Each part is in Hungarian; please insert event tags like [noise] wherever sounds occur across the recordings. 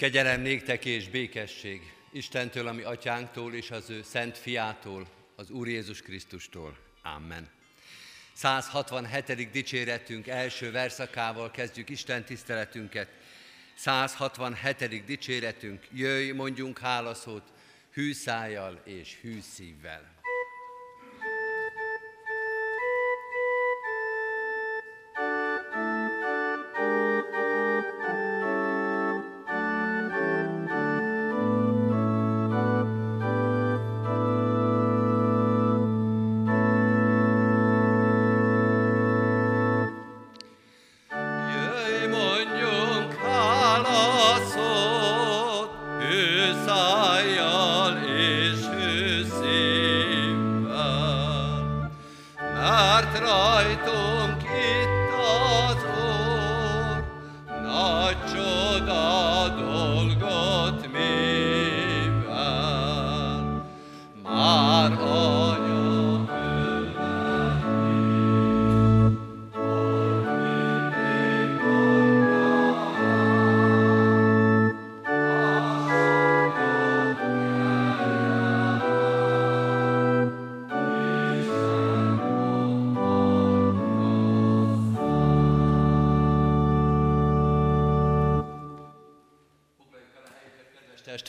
Kegyelem néktek és békesség Istentől, ami atyánktól és az ő szent fiától, az Úr Jézus Krisztustól. Amen. 167. dicséretünk első verszakával kezdjük Isten tiszteletünket. 167. dicséretünk, jöjj, mondjunk hálaszót, hű szájjal és hű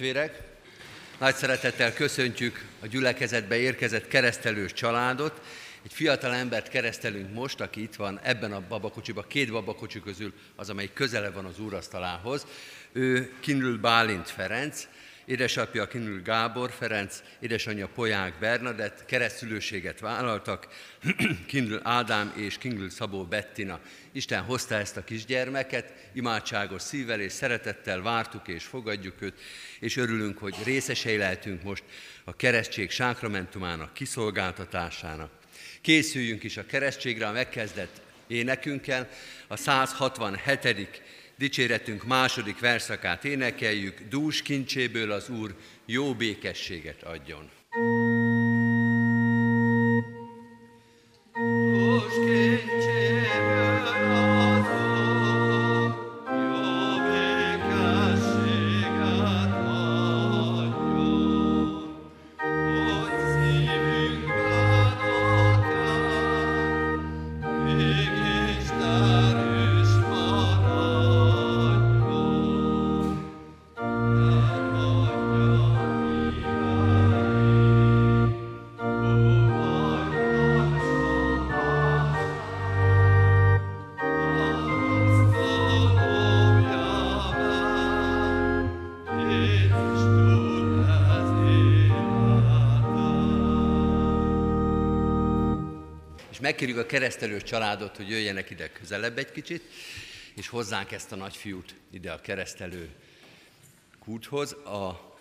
testvérek! Nagy szeretettel köszöntjük a gyülekezetbe érkezett keresztelős családot. Egy fiatal embert keresztelünk most, aki itt van ebben a babakocsiban, két babakocsi közül az, amely közele van az úrasztalához. Ő Kinül Bálint Ferenc, édesapja Kinül Gábor Ferenc, édesanyja Poják Bernadett, keresztülőséget vállaltak, [clears throat] Kinül Ádám és Kinül Szabó Bettina. Isten hozta ezt a kisgyermeket, imádságos szívvel és szeretettel vártuk és fogadjuk őt, és örülünk, hogy részesei lehetünk most a keresztség sákramentumának kiszolgáltatásának. Készüljünk is a keresztségre a megkezdett énekünkkel, a 167. dicséretünk második verszakát énekeljük, dús kincséből az Úr jó békességet adjon. Keresztelő családot, hogy jöjjenek ide közelebb egy kicsit, és hozzánk ezt a nagyfiút ide a keresztelő kúthoz. A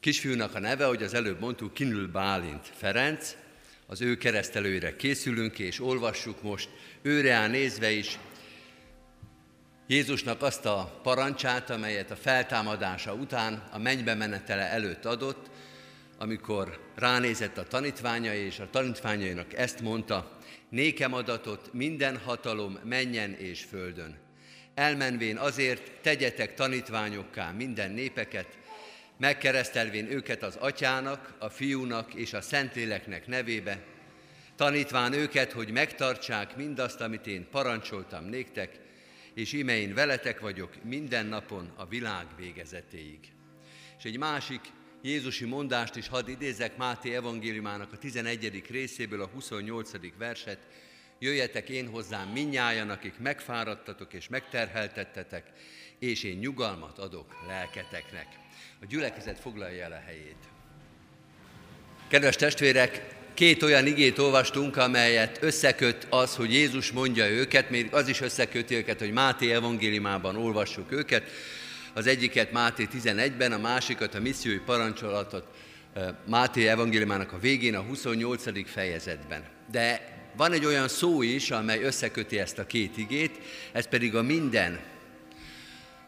kisfiúnak a neve, hogy az előbb mondtuk, Kinül Bálint Ferenc, az ő keresztelőire készülünk, és olvassuk most őre nézve is Jézusnak azt a parancsát, amelyet a feltámadása után a mennybe menetele előtt adott, amikor ránézett a tanítványa, és a tanítványainak ezt mondta, nékem adatot minden hatalom menjen és földön. Elmenvén azért tegyetek tanítványokká minden népeket, megkeresztelvén őket az atyának, a fiúnak és a szentléleknek nevébe, tanítván őket, hogy megtartsák mindazt, amit én parancsoltam néktek, és ime én veletek vagyok minden napon a világ végezetéig. És egy másik Jézusi mondást is hadd idézek Máté evangéliumának a 11. részéből a 28. verset. Jöjjetek én hozzám minnyájan, akik megfáradtatok és megterheltettetek, és én nyugalmat adok lelketeknek. A gyülekezet foglalja el a helyét. Kedves testvérek, két olyan igét olvastunk, amelyet összeköt az, hogy Jézus mondja őket, még az is összeköti őket, hogy Máté evangéliumában olvassuk őket. Az egyiket Máté 11-ben, a másikat a missziói parancsolatot Máté evangéliumának a végén, a 28. fejezetben. De van egy olyan szó is, amely összeköti ezt a két igét, ez pedig a minden.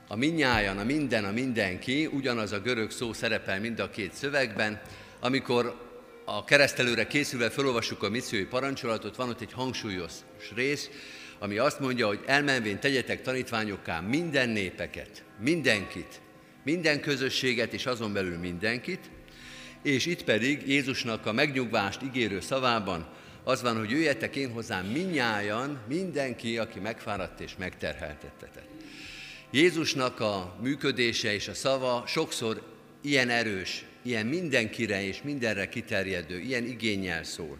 A minnyájan, a minden, a mindenki, ugyanaz a görög szó szerepel mind a két szövegben. Amikor a keresztelőre készülve felolvassuk a missziói parancsolatot, van ott egy hangsúlyos rész, ami azt mondja, hogy elmenvén tegyetek tanítványokká minden népeket, mindenkit, minden közösséget és azon belül mindenkit, és itt pedig Jézusnak a megnyugvást ígérő szavában az van, hogy jöjjetek én hozzám minnyájan, mindenki, aki megfáradt és megterheltettetett. Jézusnak a működése és a szava sokszor ilyen erős, ilyen mindenkire és mindenre kiterjedő, ilyen igényel szól.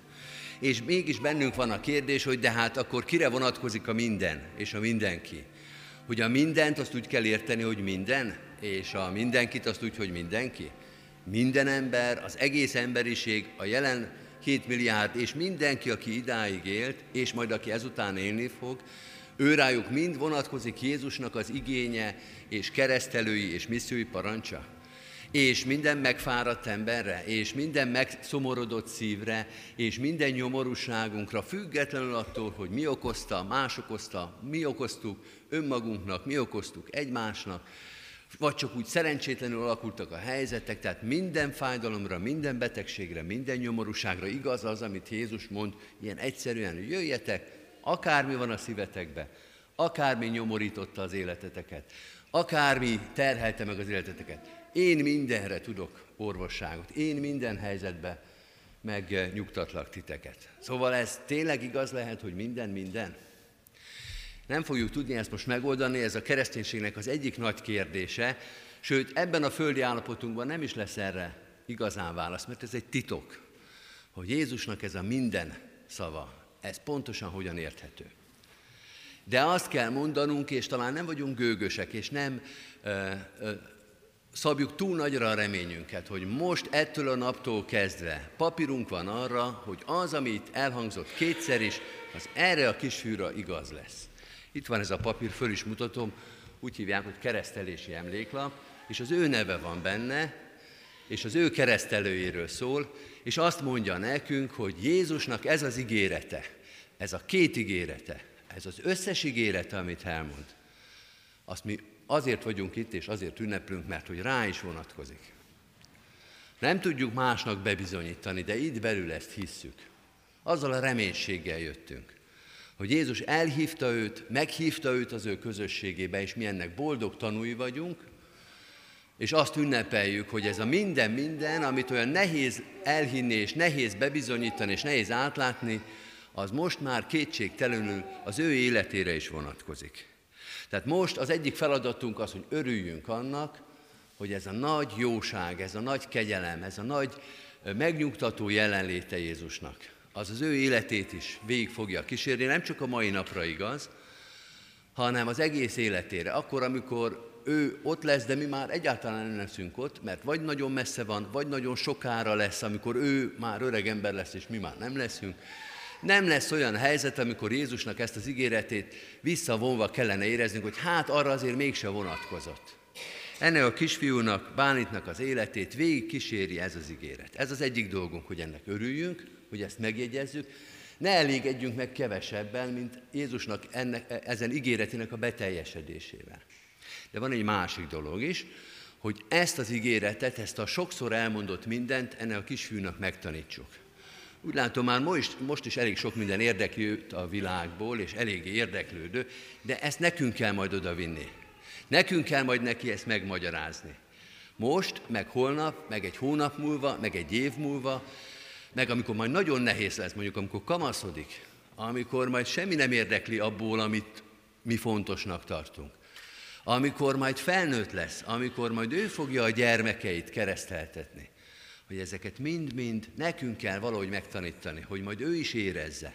És mégis bennünk van a kérdés, hogy de hát akkor kire vonatkozik a minden és a mindenki? Hogy a mindent azt úgy kell érteni, hogy minden, és a mindenkit azt úgy, hogy mindenki? Minden ember, az egész emberiség, a jelen 7 milliárd, és mindenki, aki idáig élt, és majd aki ezután élni fog, őrájuk mind vonatkozik Jézusnak az igénye, és keresztelői és missziói parancsa és minden megfáradt emberre, és minden megszomorodott szívre, és minden nyomorúságunkra, függetlenül attól, hogy mi okozta, más okozta, mi okoztuk önmagunknak, mi okoztuk egymásnak, vagy csak úgy szerencsétlenül alakultak a helyzetek, tehát minden fájdalomra, minden betegségre, minden nyomorúságra igaz az, amit Jézus mond, ilyen egyszerűen, hogy jöjjetek, akármi van a szívetekbe, akármi nyomorította az életeteket, akármi terhelte meg az életeteket, én mindenre tudok orvosságot, én minden helyzetbe megnyugtatlak titeket. Szóval ez tényleg igaz lehet, hogy minden minden? Nem fogjuk tudni ezt most megoldani, ez a kereszténységnek az egyik nagy kérdése, sőt ebben a földi állapotunkban nem is lesz erre igazán válasz, mert ez egy titok, hogy Jézusnak ez a minden szava, ez pontosan hogyan érthető. De azt kell mondanunk, és talán nem vagyunk gőgösek, és nem ö, ö, szabjuk túl nagyra a reményünket, hogy most ettől a naptól kezdve papírunk van arra, hogy az, amit elhangzott kétszer is, az erre a kisfűra igaz lesz. Itt van ez a papír, föl is mutatom, úgy hívják, hogy keresztelési emléklap, és az ő neve van benne, és az ő keresztelőjéről szól, és azt mondja nekünk, hogy Jézusnak ez az ígérete, ez a két ígérete, ez az összes ígérete, amit elmond, azt mi azért vagyunk itt, és azért ünneplünk, mert hogy rá is vonatkozik. Nem tudjuk másnak bebizonyítani, de itt belül ezt hisszük. Azzal a reménységgel jöttünk, hogy Jézus elhívta őt, meghívta őt az ő közösségébe, és mi ennek boldog tanúi vagyunk, és azt ünnepeljük, hogy ez a minden-minden, amit olyan nehéz elhinni, és nehéz bebizonyítani, és nehéz átlátni, az most már kétségtelenül az ő életére is vonatkozik. Tehát most az egyik feladatunk az, hogy örüljünk annak, hogy ez a nagy jóság, ez a nagy kegyelem, ez a nagy megnyugtató jelenléte Jézusnak, az az ő életét is végig fogja kísérni, nem csak a mai napra igaz, hanem az egész életére. Akkor, amikor ő ott lesz, de mi már egyáltalán nem leszünk ott, mert vagy nagyon messze van, vagy nagyon sokára lesz, amikor ő már öreg ember lesz, és mi már nem leszünk. Nem lesz olyan helyzet, amikor Jézusnak ezt az ígéretét visszavonva kellene éreznünk, hogy hát arra azért mégse vonatkozott. Ennek a kisfiúnak, Bánitnak az életét végig kíséri ez az ígéret. Ez az egyik dolgunk, hogy ennek örüljünk, hogy ezt megjegyezzük. Ne elégedjünk meg kevesebben, mint Jézusnak ennek, ezen ígéretének a beteljesedésével. De van egy másik dolog is, hogy ezt az ígéretet, ezt a sokszor elmondott mindent ennek a kisfiúnak megtanítsuk. Úgy látom, már most, most is elég sok minden érdekli a világból, és eléggé érdeklődő, de ezt nekünk kell majd odavinni. Nekünk kell majd neki ezt megmagyarázni. Most, meg holnap, meg egy hónap múlva, meg egy év múlva, meg amikor majd nagyon nehéz lesz, mondjuk amikor kamaszodik, amikor majd semmi nem érdekli abból, amit mi fontosnak tartunk. Amikor majd felnőtt lesz, amikor majd ő fogja a gyermekeit kereszteltetni hogy ezeket mind-mind nekünk kell valahogy megtanítani, hogy majd ő is érezze,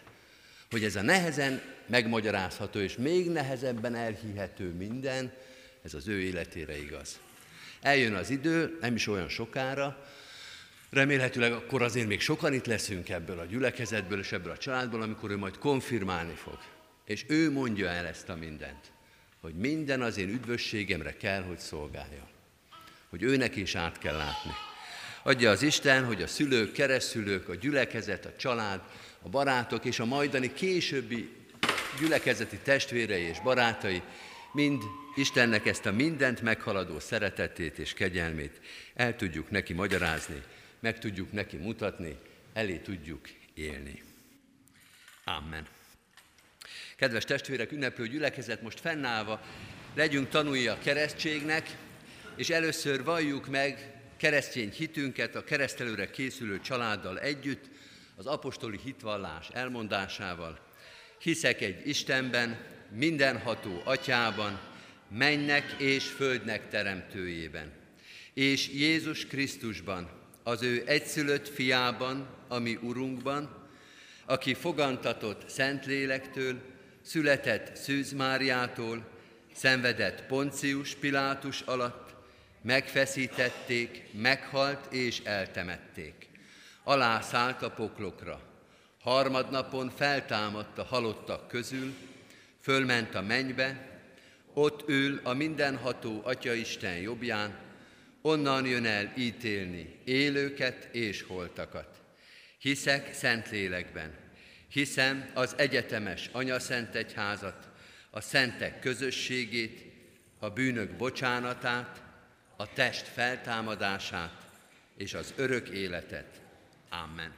hogy ez a nehezen megmagyarázható és még nehezebben elhihető minden, ez az ő életére igaz. Eljön az idő, nem is olyan sokára, remélhetőleg akkor azért még sokan itt leszünk ebből a gyülekezetből és ebből a családból, amikor ő majd konfirmálni fog. És ő mondja el ezt a mindent, hogy minden az én üdvösségemre kell, hogy szolgálja. Hogy őnek is át kell látni. Adja az Isten, hogy a szülők, keresztülők, a gyülekezet, a család, a barátok és a majdani későbbi gyülekezeti testvérei és barátai mind Istennek ezt a mindent meghaladó szeretetét és kegyelmét el tudjuk neki magyarázni, meg tudjuk neki mutatni, elé tudjuk élni. Amen. Kedves testvérek, ünneplő gyülekezet, most fennállva legyünk tanulja a keresztségnek, és először valljuk meg keresztény hitünket a keresztelőre készülő családdal együtt, az apostoli hitvallás elmondásával. Hiszek egy Istenben, mindenható atyában, mennek és földnek teremtőjében, és Jézus Krisztusban, az ő egyszülött fiában, ami Urunkban, aki fogantatott Szentlélektől, született Szűz Máriától, szenvedett Poncius Pilátus alatt, megfeszítették, meghalt és eltemették. Alá szállt a poklokra. Harmadnapon feltámadt a halottak közül, fölment a mennybe, ott ül a mindenható Atya Isten jobbján, onnan jön el ítélni élőket és holtakat. Hiszek Szentlélekben, hiszem az egyetemes Anya Szent Egyházat, a szentek közösségét, a bűnök bocsánatát, a test feltámadását és az örök életet. Amen.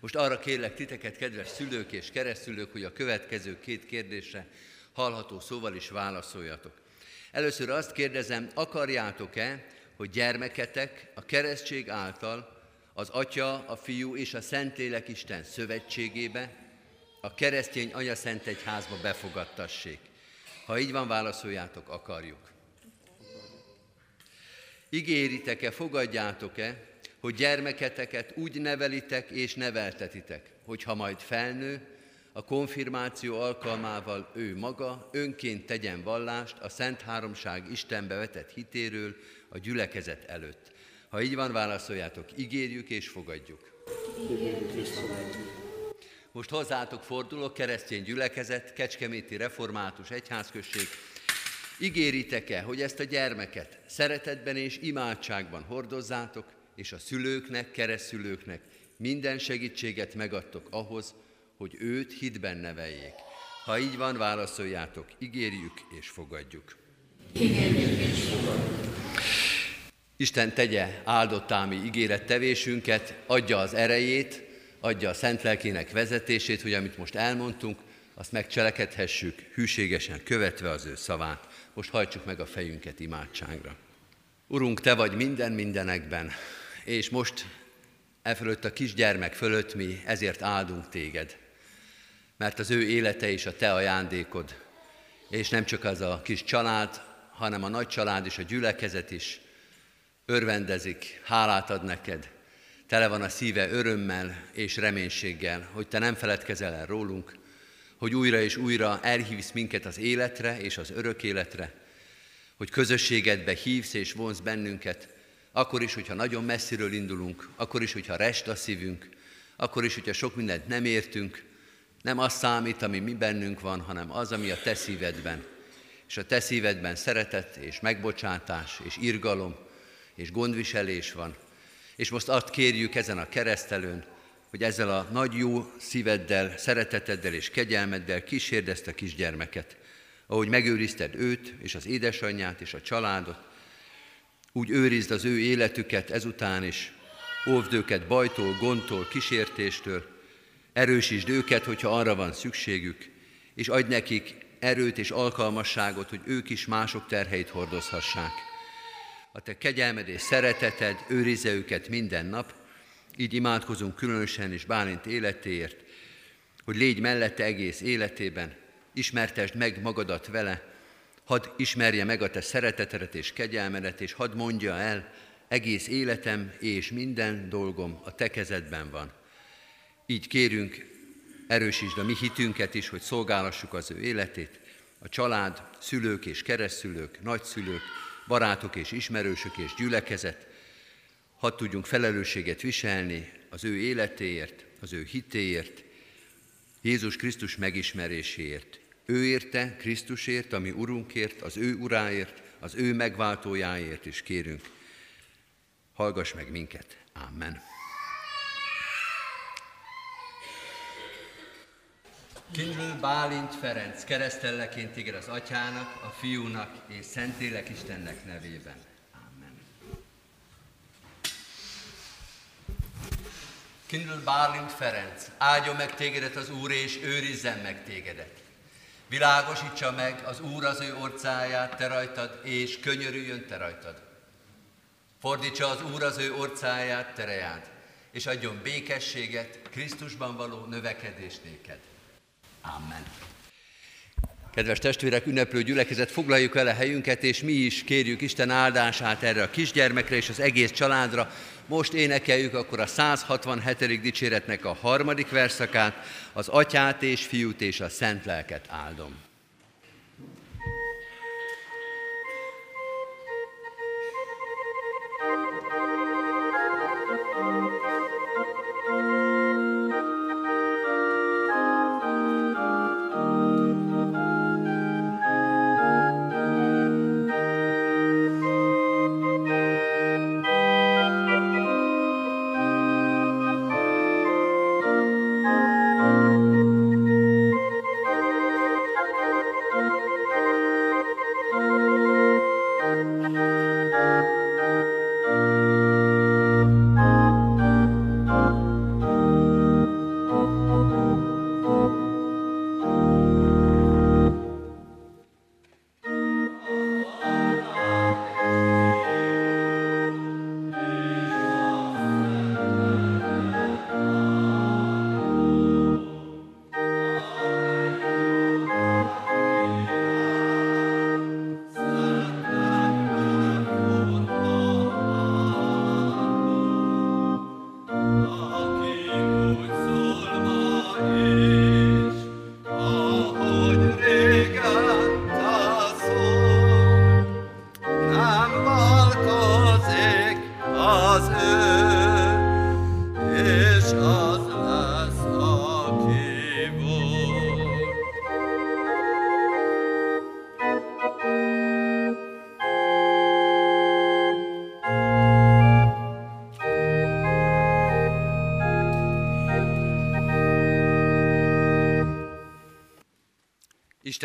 Most arra kérlek titeket, kedves szülők és keresztülők, hogy a következő két kérdésre hallható szóval is válaszoljatok. Először azt kérdezem, akarjátok-e, hogy gyermeketek a keresztség által az Atya, a Fiú és a Szentlélek Isten szövetségébe, a keresztény Anya Szent Egyházba befogadtassék? Ha így van, válaszoljátok, akarjuk. Ígéritek-e, fogadjátok-e, hogy gyermeketeket úgy nevelitek és neveltetitek, hogy ha majd felnő, a konfirmáció alkalmával ő maga önként tegyen vallást a Szent Háromság Istenbe vetett hitéről a gyülekezet előtt. Ha így van, válaszoljátok, ígérjük és fogadjuk. Ígérjük és fogadjuk. Most hozzátok fordulok, keresztény gyülekezet, Kecskeméti Református Egyházközség. Ígéritek-e, hogy ezt a gyermeket szeretetben és imádságban hordozzátok, és a szülőknek, keresztülőknek minden segítséget megadtok ahhoz, hogy őt hitben neveljék. Ha így van, válaszoljátok, ígérjük és fogadjuk. Isten tegye áldottámi ígérettevésünket, adja az erejét, adja a szent lelkének vezetését, hogy amit most elmondtunk, azt megcselekedhessük, hűségesen követve az ő szavát. Most hajtsuk meg a fejünket imádságra. Urunk, Te vagy minden mindenekben, és most e fölött a kisgyermek fölött mi ezért áldunk Téged, mert az ő élete és a Te ajándékod, és nem csak az a kis család, hanem a nagy család és a gyülekezet is örvendezik, hálát ad neked, tele van a szíve örömmel és reménységgel, hogy Te nem feledkezel el rólunk, hogy újra és újra elhívsz minket az életre és az örök életre, hogy közösségedbe hívsz és vonz bennünket, akkor is, hogyha nagyon messziről indulunk, akkor is, hogyha rest a szívünk, akkor is, hogyha sok mindent nem értünk, nem az számít, ami mi bennünk van, hanem az, ami a te szívedben. És a te szívedben szeretet és megbocsátás és irgalom és gondviselés van. És most azt kérjük ezen a keresztelőn, hogy ezzel a nagy jó szíveddel, szereteteddel és kegyelmeddel kísérd ezt a kisgyermeket, ahogy megőrizted őt és az édesanyját és a családot, úgy őrizd az ő életüket ezután is, óvd őket bajtól, gondtól, kísértéstől, erősítsd őket, hogyha arra van szükségük, és adj nekik erőt és alkalmasságot, hogy ők is mások terheit hordozhassák. A te kegyelmed és szereteted őrizze őket minden nap, így imádkozunk különösen is Bálint életéért, hogy légy mellette egész életében, ismertesd meg magadat vele, hadd ismerje meg a te szeretetedet és kegyelmedet, és hadd mondja el, egész életem és minden dolgom a te kezedben van. Így kérünk, erősítsd a mi hitünket is, hogy szolgálassuk az ő életét, a család, szülők és keresztülők, nagyszülők, barátok és ismerősök és gyülekezet, hadd tudjunk felelősséget viselni az ő életéért, az ő hitéért, Jézus Krisztus megismeréséért. Ő érte, Krisztusért, ami Urunkért, az ő uráért, az ő megváltójáért is kérünk. Hallgass meg minket. Amen. Kindl Bálint Ferenc keresztelleként ígér az Atyának, a Fiúnak és Szentlélek Istennek nevében. Kindl Bálint Ferenc, áldjon meg tégedet az Úr, és őrizzen meg tégedet. Világosítsa meg az Úr az ő orcáját te rajtad, és könyörüljön te rajtad. Fordítsa az Úr az ő orcáját te rejád, és adjon békességet, Krisztusban való növekedés néked. Amen. Kedves testvérek, ünneplő gyülekezet, foglaljuk el a helyünket, és mi is kérjük Isten áldását erre a kisgyermekre és az egész családra. Most énekeljük akkor a 167. dicséretnek a harmadik verszakát, az atyát és fiút és a szent lelket áldom.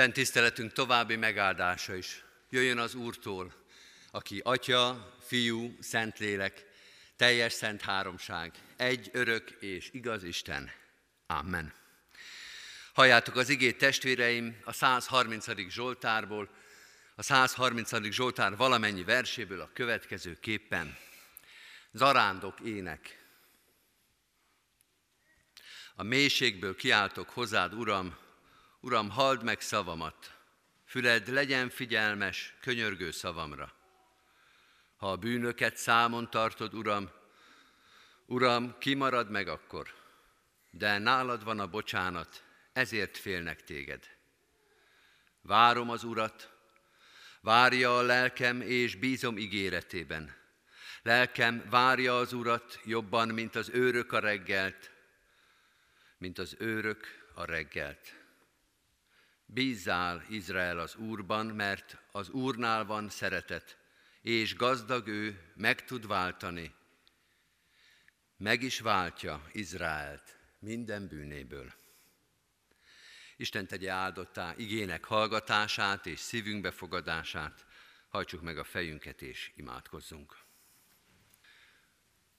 Isten tiszteletünk további megáldása is jöjjön az Úrtól, aki Atya, Fiú, Szentlélek, teljes szent háromság, egy örök és igaz Isten. Amen. Halljátok az igét testvéreim a 130. Zsoltárból, a 130. Zsoltár valamennyi verséből a következő képpen. Zarándok ének. A mélységből kiáltok hozzád, Uram, Uram, halld meg szavamat, füled legyen figyelmes, könyörgő szavamra. Ha a bűnöket számon tartod, Uram, Uram, kimarad meg akkor, de nálad van a bocsánat, ezért félnek téged. Várom az Urat, várja a lelkem, és bízom ígéretében. Lelkem várja az Urat jobban, mint az őrök a reggelt, mint az őrök a reggelt. Bízzál, Izrael, az Úrban, mert az Úrnál van szeretet, és gazdag ő meg tud váltani. Meg is váltja Izraelt minden bűnéből. Isten tegye áldottá igének hallgatását és szívünk befogadását, hajtsuk meg a fejünket és imádkozzunk.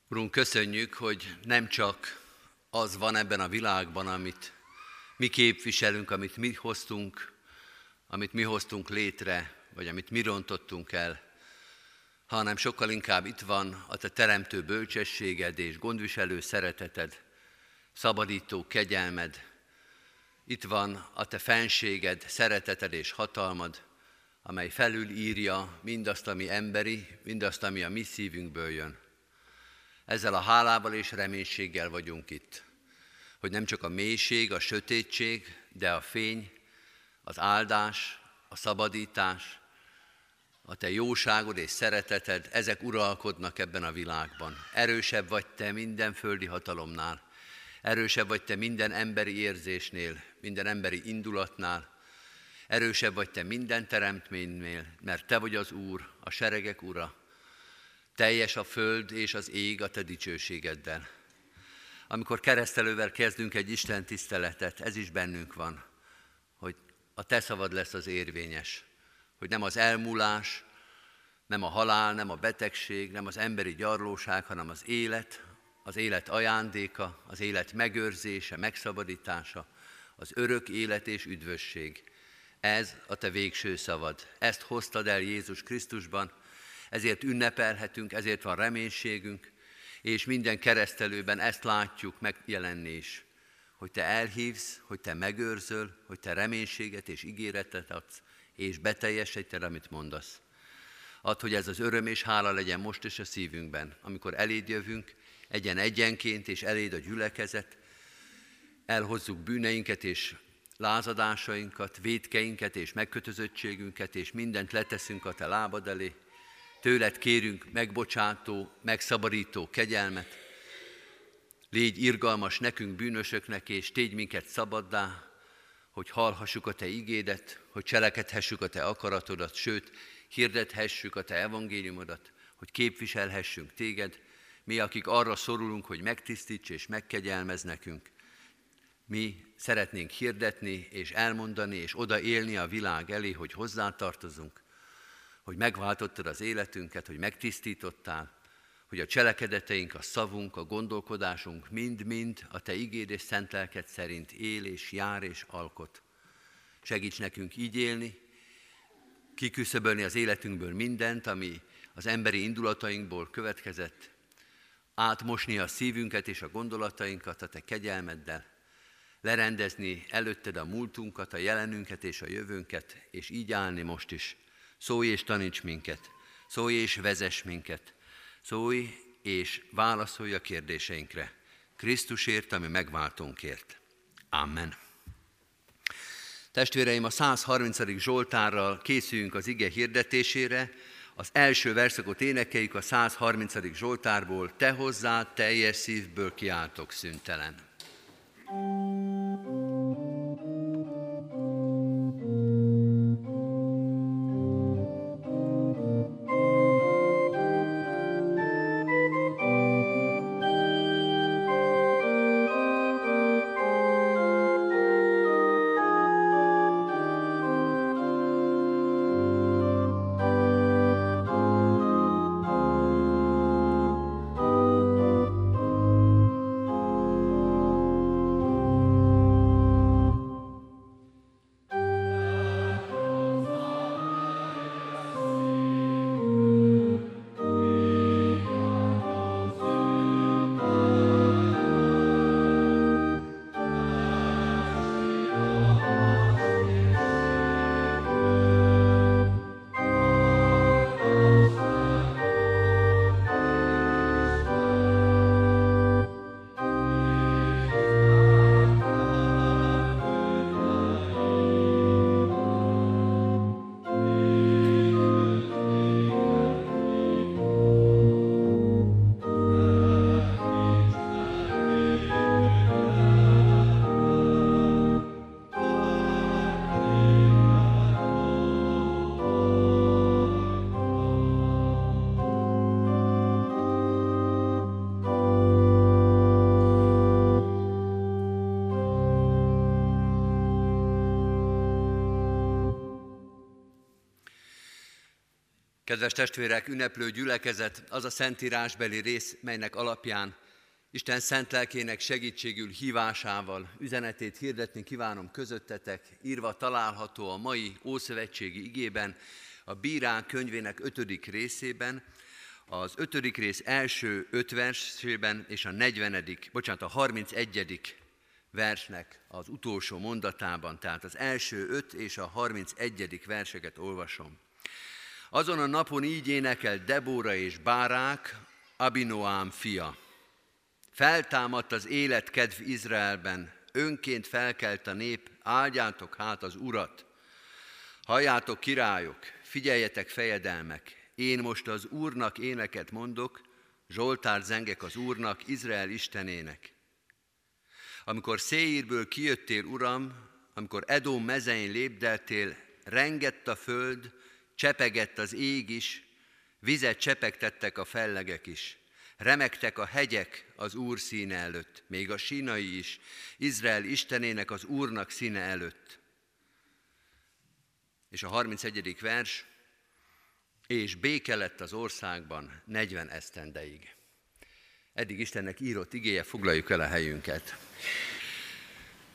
Urunk, köszönjük, hogy nem csak az van ebben a világban, amit mi képviselünk, amit mi hoztunk, amit mi hoztunk létre, vagy amit mi rontottunk el, hanem sokkal inkább itt van a te teremtő bölcsességed és gondviselő szereteted, szabadító kegyelmed, itt van a te fenséged, szereteted és hatalmad, amely felülírja mindazt, ami emberi, mindazt, ami a mi szívünkből jön. Ezzel a hálával és reménységgel vagyunk itt hogy nem csak a mélység, a sötétség, de a fény, az áldás, a szabadítás, a te jóságod és szereteted, ezek uralkodnak ebben a világban. Erősebb vagy te minden földi hatalomnál, erősebb vagy te minden emberi érzésnél, minden emberi indulatnál, erősebb vagy te minden teremtménynél, mert te vagy az Úr, a seregek Ura, teljes a föld és az ég a te dicsőségeddel amikor keresztelővel kezdünk egy Isten tiszteletet, ez is bennünk van, hogy a te szavad lesz az érvényes, hogy nem az elmúlás, nem a halál, nem a betegség, nem az emberi gyarlóság, hanem az élet, az élet ajándéka, az élet megőrzése, megszabadítása, az örök élet és üdvösség. Ez a te végső szavad. Ezt hoztad el Jézus Krisztusban, ezért ünnepelhetünk, ezért van reménységünk, és minden keresztelőben ezt látjuk megjelenni is, hogy te elhívsz, hogy te megőrzöl, hogy te reménységet és ígéretet adsz, és beteljesíted, amit mondasz. Add, hogy ez az öröm és hála legyen most is a szívünkben, amikor eléd jövünk, egyen egyenként, és eléd a gyülekezet, elhozzuk bűneinket és lázadásainkat, védkeinket és megkötözöttségünket, és mindent leteszünk a te lábad elé. Tőled kérünk megbocsátó, megszabadító kegyelmet. Légy irgalmas nekünk bűnösöknek, és tégy minket szabaddá, hogy hallhassuk a Te igédet, hogy cselekedhessük a Te akaratodat, sőt, hirdethessük a Te evangéliumodat, hogy képviselhessünk Téged, mi, akik arra szorulunk, hogy megtisztíts és megkegyelmez nekünk. Mi szeretnénk hirdetni és elmondani és odaélni a világ elé, hogy hozzátartozunk, hogy megváltottad az életünket, hogy megtisztítottál, hogy a cselekedeteink, a szavunk, a gondolkodásunk mind-mind a Te igéd és szent lelked szerint él és jár és alkot. Segíts nekünk így élni, kiküszöbölni az életünkből mindent, ami az emberi indulatainkból következett, átmosni a szívünket és a gondolatainkat a Te kegyelmeddel, lerendezni előtted a múltunkat, a jelenünket és a jövőnket, és így állni most is. Szólj és taníts minket, szólj és vezess minket, szólj és válaszolj a kérdéseinkre. Krisztusért, ami megváltónkért. Amen. Testvéreim, a 130. Zsoltárral készüljünk az ige hirdetésére. Az első verszakot énekeljük a 130. Zsoltárból, Te hozzá teljes szívből kiáltok szüntelen. thank you Kedves testvérek, ünneplő gyülekezet, az a szentírásbeli rész, melynek alapján Isten szent lelkének segítségül hívásával üzenetét hirdetni kívánom közöttetek, írva található a mai Ószövetségi igében, a Bírán könyvének ötödik részében, az ötödik rész első öt versében és a 40. bocsánat, a 31. versnek az utolsó mondatában, tehát az első öt és a 31. verseket olvasom. Azon a napon így énekel Debóra és Bárák, Abinoám fia. Feltámadt az életkedv Izraelben, önként felkelt a nép, áldjátok hát az Urat. Halljátok királyok, figyeljetek fejedelmek, én most az Úrnak éneket mondok, Zsoltár zengek az Úrnak, Izrael Istenének. Amikor Széírből kijöttél, Uram, amikor Edom mezein lépdeltél, rengett a föld, Csepegett az ég is, vizet csepegtettek a fellegek is. Remektek a hegyek az Úr színe előtt, még a sínai is, Izrael Istenének az Úrnak színe előtt. És a 31. vers, és béke lett az országban 40 esztendeig. Eddig Istennek írott igéje, foglaljuk el a helyünket.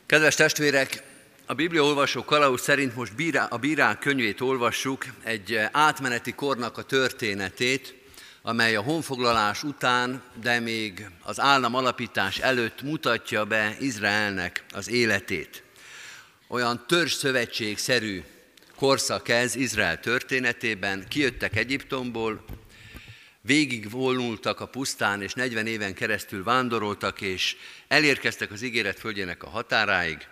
Kedves testvérek, a Biblia olvasó kalauz szerint most a bírák könyvét olvassuk, egy átmeneti kornak a történetét, amely a honfoglalás után, de még az állam alapítás előtt mutatja be Izraelnek az életét. Olyan törzs-szövetségszerű korszak ez Izrael történetében, kijöttek Egyiptomból, végigvonultak a pusztán, és 40 éven keresztül vándoroltak, és elérkeztek az ígéret földjének a határáig.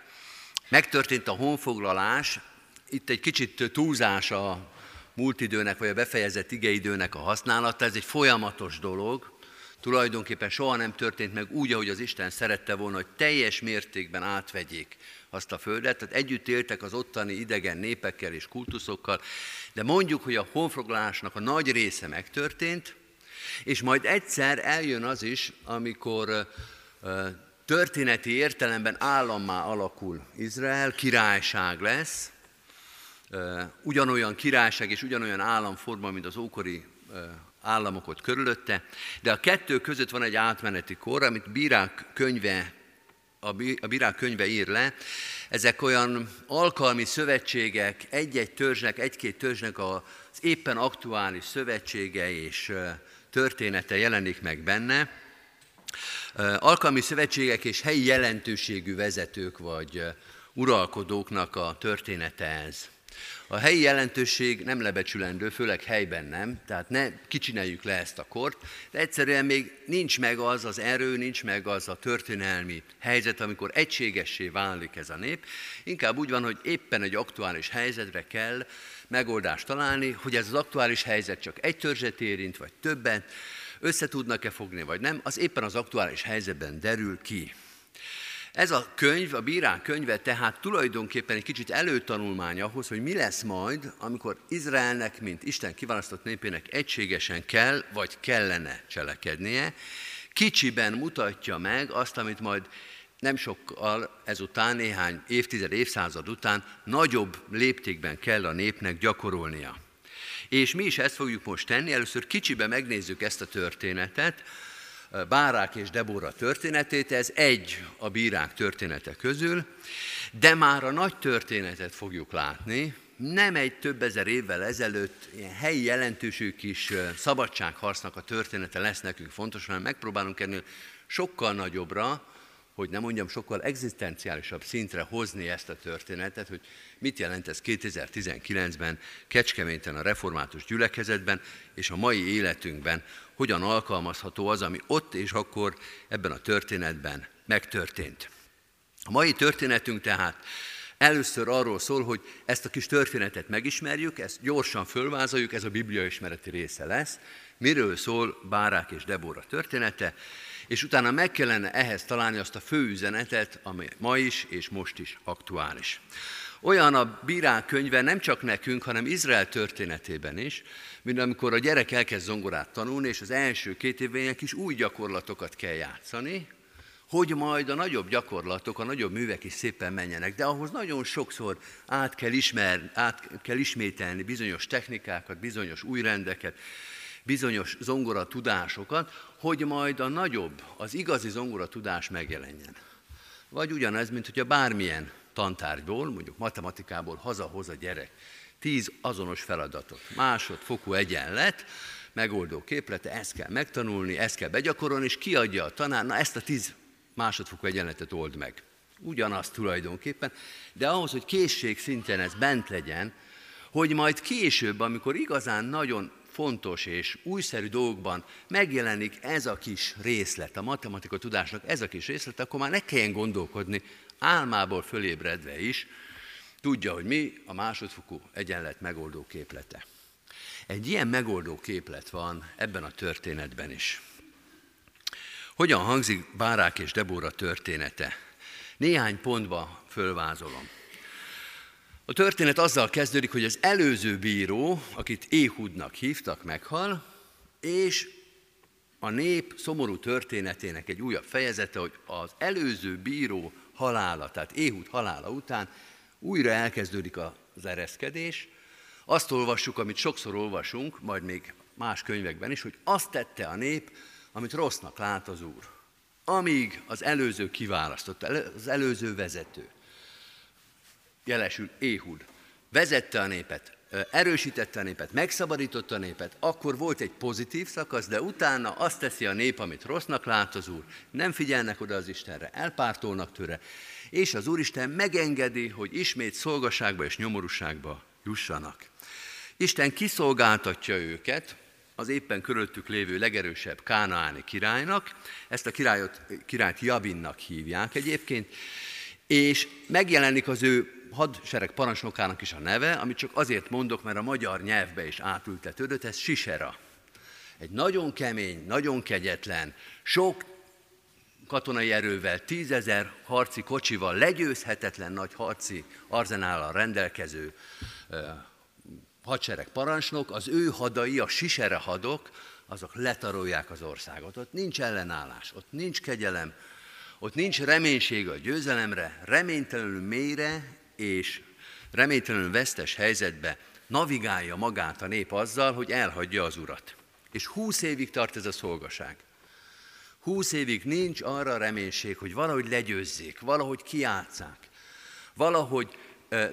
Megtörtént a honfoglalás, itt egy kicsit túlzás a múlt időnek, vagy a befejezett igeidőnek a használata, ez egy folyamatos dolog, tulajdonképpen soha nem történt meg úgy, ahogy az Isten szerette volna, hogy teljes mértékben átvegyék azt a földet, tehát együtt éltek az ottani idegen népekkel és kultuszokkal, de mondjuk, hogy a honfoglalásnak a nagy része megtörtént, és majd egyszer eljön az is, amikor történeti értelemben állammá alakul Izrael, királyság lesz, ugyanolyan királyság és ugyanolyan államforma, mint az ókori államokat körülötte, de a kettő között van egy átmeneti kor, amit bírák könyve, a bírák könyve ír le. Ezek olyan alkalmi szövetségek, egy-egy törzsnek, egy-két törzsnek az éppen aktuális szövetsége és története jelenik meg benne. Alkalmi szövetségek és helyi jelentőségű vezetők vagy uralkodóknak a története ez. A helyi jelentőség nem lebecsülendő, főleg helyben nem, tehát ne kicsineljük le ezt a kort, de egyszerűen még nincs meg az az erő, nincs meg az a történelmi helyzet, amikor egységessé válik ez a nép. Inkább úgy van, hogy éppen egy aktuális helyzetre kell megoldást találni, hogy ez az aktuális helyzet csak egy törzset érint, vagy többet, össze tudnak-e fogni, vagy nem, az éppen az aktuális helyzetben derül ki. Ez a könyv, a bírák könyve tehát tulajdonképpen egy kicsit előtanulmány ahhoz, hogy mi lesz majd, amikor Izraelnek, mint Isten kiválasztott népének egységesen kell, vagy kellene cselekednie. Kicsiben mutatja meg azt, amit majd nem sokkal ezután, néhány évtized, évszázad után nagyobb léptékben kell a népnek gyakorolnia. És mi is ezt fogjuk most tenni. Először kicsiben megnézzük ezt a történetet, Bárák és Debora történetét, ez egy a bírák története közül, de már a nagy történetet fogjuk látni, nem egy több ezer évvel ezelőtt ilyen helyi jelentősű kis szabadságharcnak a története lesz nekünk fontos, hanem megpróbálunk ennél sokkal nagyobbra, hogy nem mondjam, sokkal egzisztenciálisabb szintre hozni ezt a történetet, hogy mit jelent ez 2019-ben Kecskeméten a református gyülekezetben, és a mai életünkben hogyan alkalmazható az, ami ott és akkor ebben a történetben megtörtént. A mai történetünk tehát először arról szól, hogy ezt a kis történetet megismerjük, ezt gyorsan fölvázoljuk, ez a Biblia ismereti része lesz, miről szól Bárák és Debora története, és utána meg kellene ehhez találni azt a fő üzenetet, ami ma is és most is aktuális. Olyan a bírák könyve nem csak nekünk, hanem Izrael történetében is, mint amikor a gyerek elkezd zongorát tanulni, és az első két évben ilyen kis új gyakorlatokat kell játszani, hogy majd a nagyobb gyakorlatok, a nagyobb művek is szépen menjenek. De ahhoz nagyon sokszor át kell, ismer, át kell ismételni bizonyos technikákat, bizonyos új rendeket, bizonyos zongora tudásokat, hogy majd a nagyobb, az igazi zongora tudás megjelenjen. Vagy ugyanez, mint hogyha bármilyen tantárgyból, mondjuk matematikából hazahoz a gyerek. Tíz azonos feladatot, másodfokú egyenlet, megoldó képlete, ezt kell megtanulni, ezt kell begyakorolni, és kiadja a tanár, na ezt a tíz másodfokú egyenletet old meg. Ugyanaz tulajdonképpen, de ahhoz, hogy készség szinten ez bent legyen, hogy majd később, amikor igazán nagyon fontos és újszerű dolgokban megjelenik ez a kis részlet, a matematika tudásnak ez a kis részlet, akkor már ne kelljen gondolkodni, álmából fölébredve is, tudja, hogy mi a másodfokú egyenlet megoldó képlete. Egy ilyen megoldó képlet van ebben a történetben is. Hogyan hangzik Bárák és Debóra története? Néhány pontba fölvázolom. A történet azzal kezdődik, hogy az előző bíró, akit Éhudnak hívtak, meghal, és a nép szomorú történetének egy újabb fejezete, hogy az előző bíró halála, tehát Éhud halála után újra elkezdődik az ereszkedés. Azt olvassuk, amit sokszor olvasunk, majd még más könyvekben is, hogy azt tette a nép, amit rossznak lát az Úr. Amíg az előző kiválasztotta, az előző vezető jelesül Éhud, vezette a népet, erősítette a népet, megszabadította a népet, akkor volt egy pozitív szakasz, de utána azt teszi a nép, amit rossznak lát az Úr, nem figyelnek oda az Istenre, elpártolnak tőle, és az Úristen megengedi, hogy ismét szolgaságba és nyomorúságba jussanak. Isten kiszolgáltatja őket, az éppen körülöttük lévő legerősebb kánaáni királynak, ezt a királyot, királyt Jabinnak hívják egyébként, és megjelenik az ő hadsereg parancsnokának is a neve, amit csak azért mondok, mert a magyar nyelvbe is átültetődött, ez Sisera. Egy nagyon kemény, nagyon kegyetlen, sok katonai erővel, tízezer harci kocsival, legyőzhetetlen nagy harci arzenállal rendelkező hadsereg parancsnok, az ő hadai, a sisere hadok, azok letarolják az országot. Ott nincs ellenállás, ott nincs kegyelem, ott nincs reménység a győzelemre, reménytelenül mélyre és reménytelenül vesztes helyzetbe navigálja magát a nép azzal, hogy elhagyja az urat. És húsz évig tart ez a szolgaság. Húsz évig nincs arra reménység, hogy valahogy legyőzzék, valahogy kiátszák, valahogy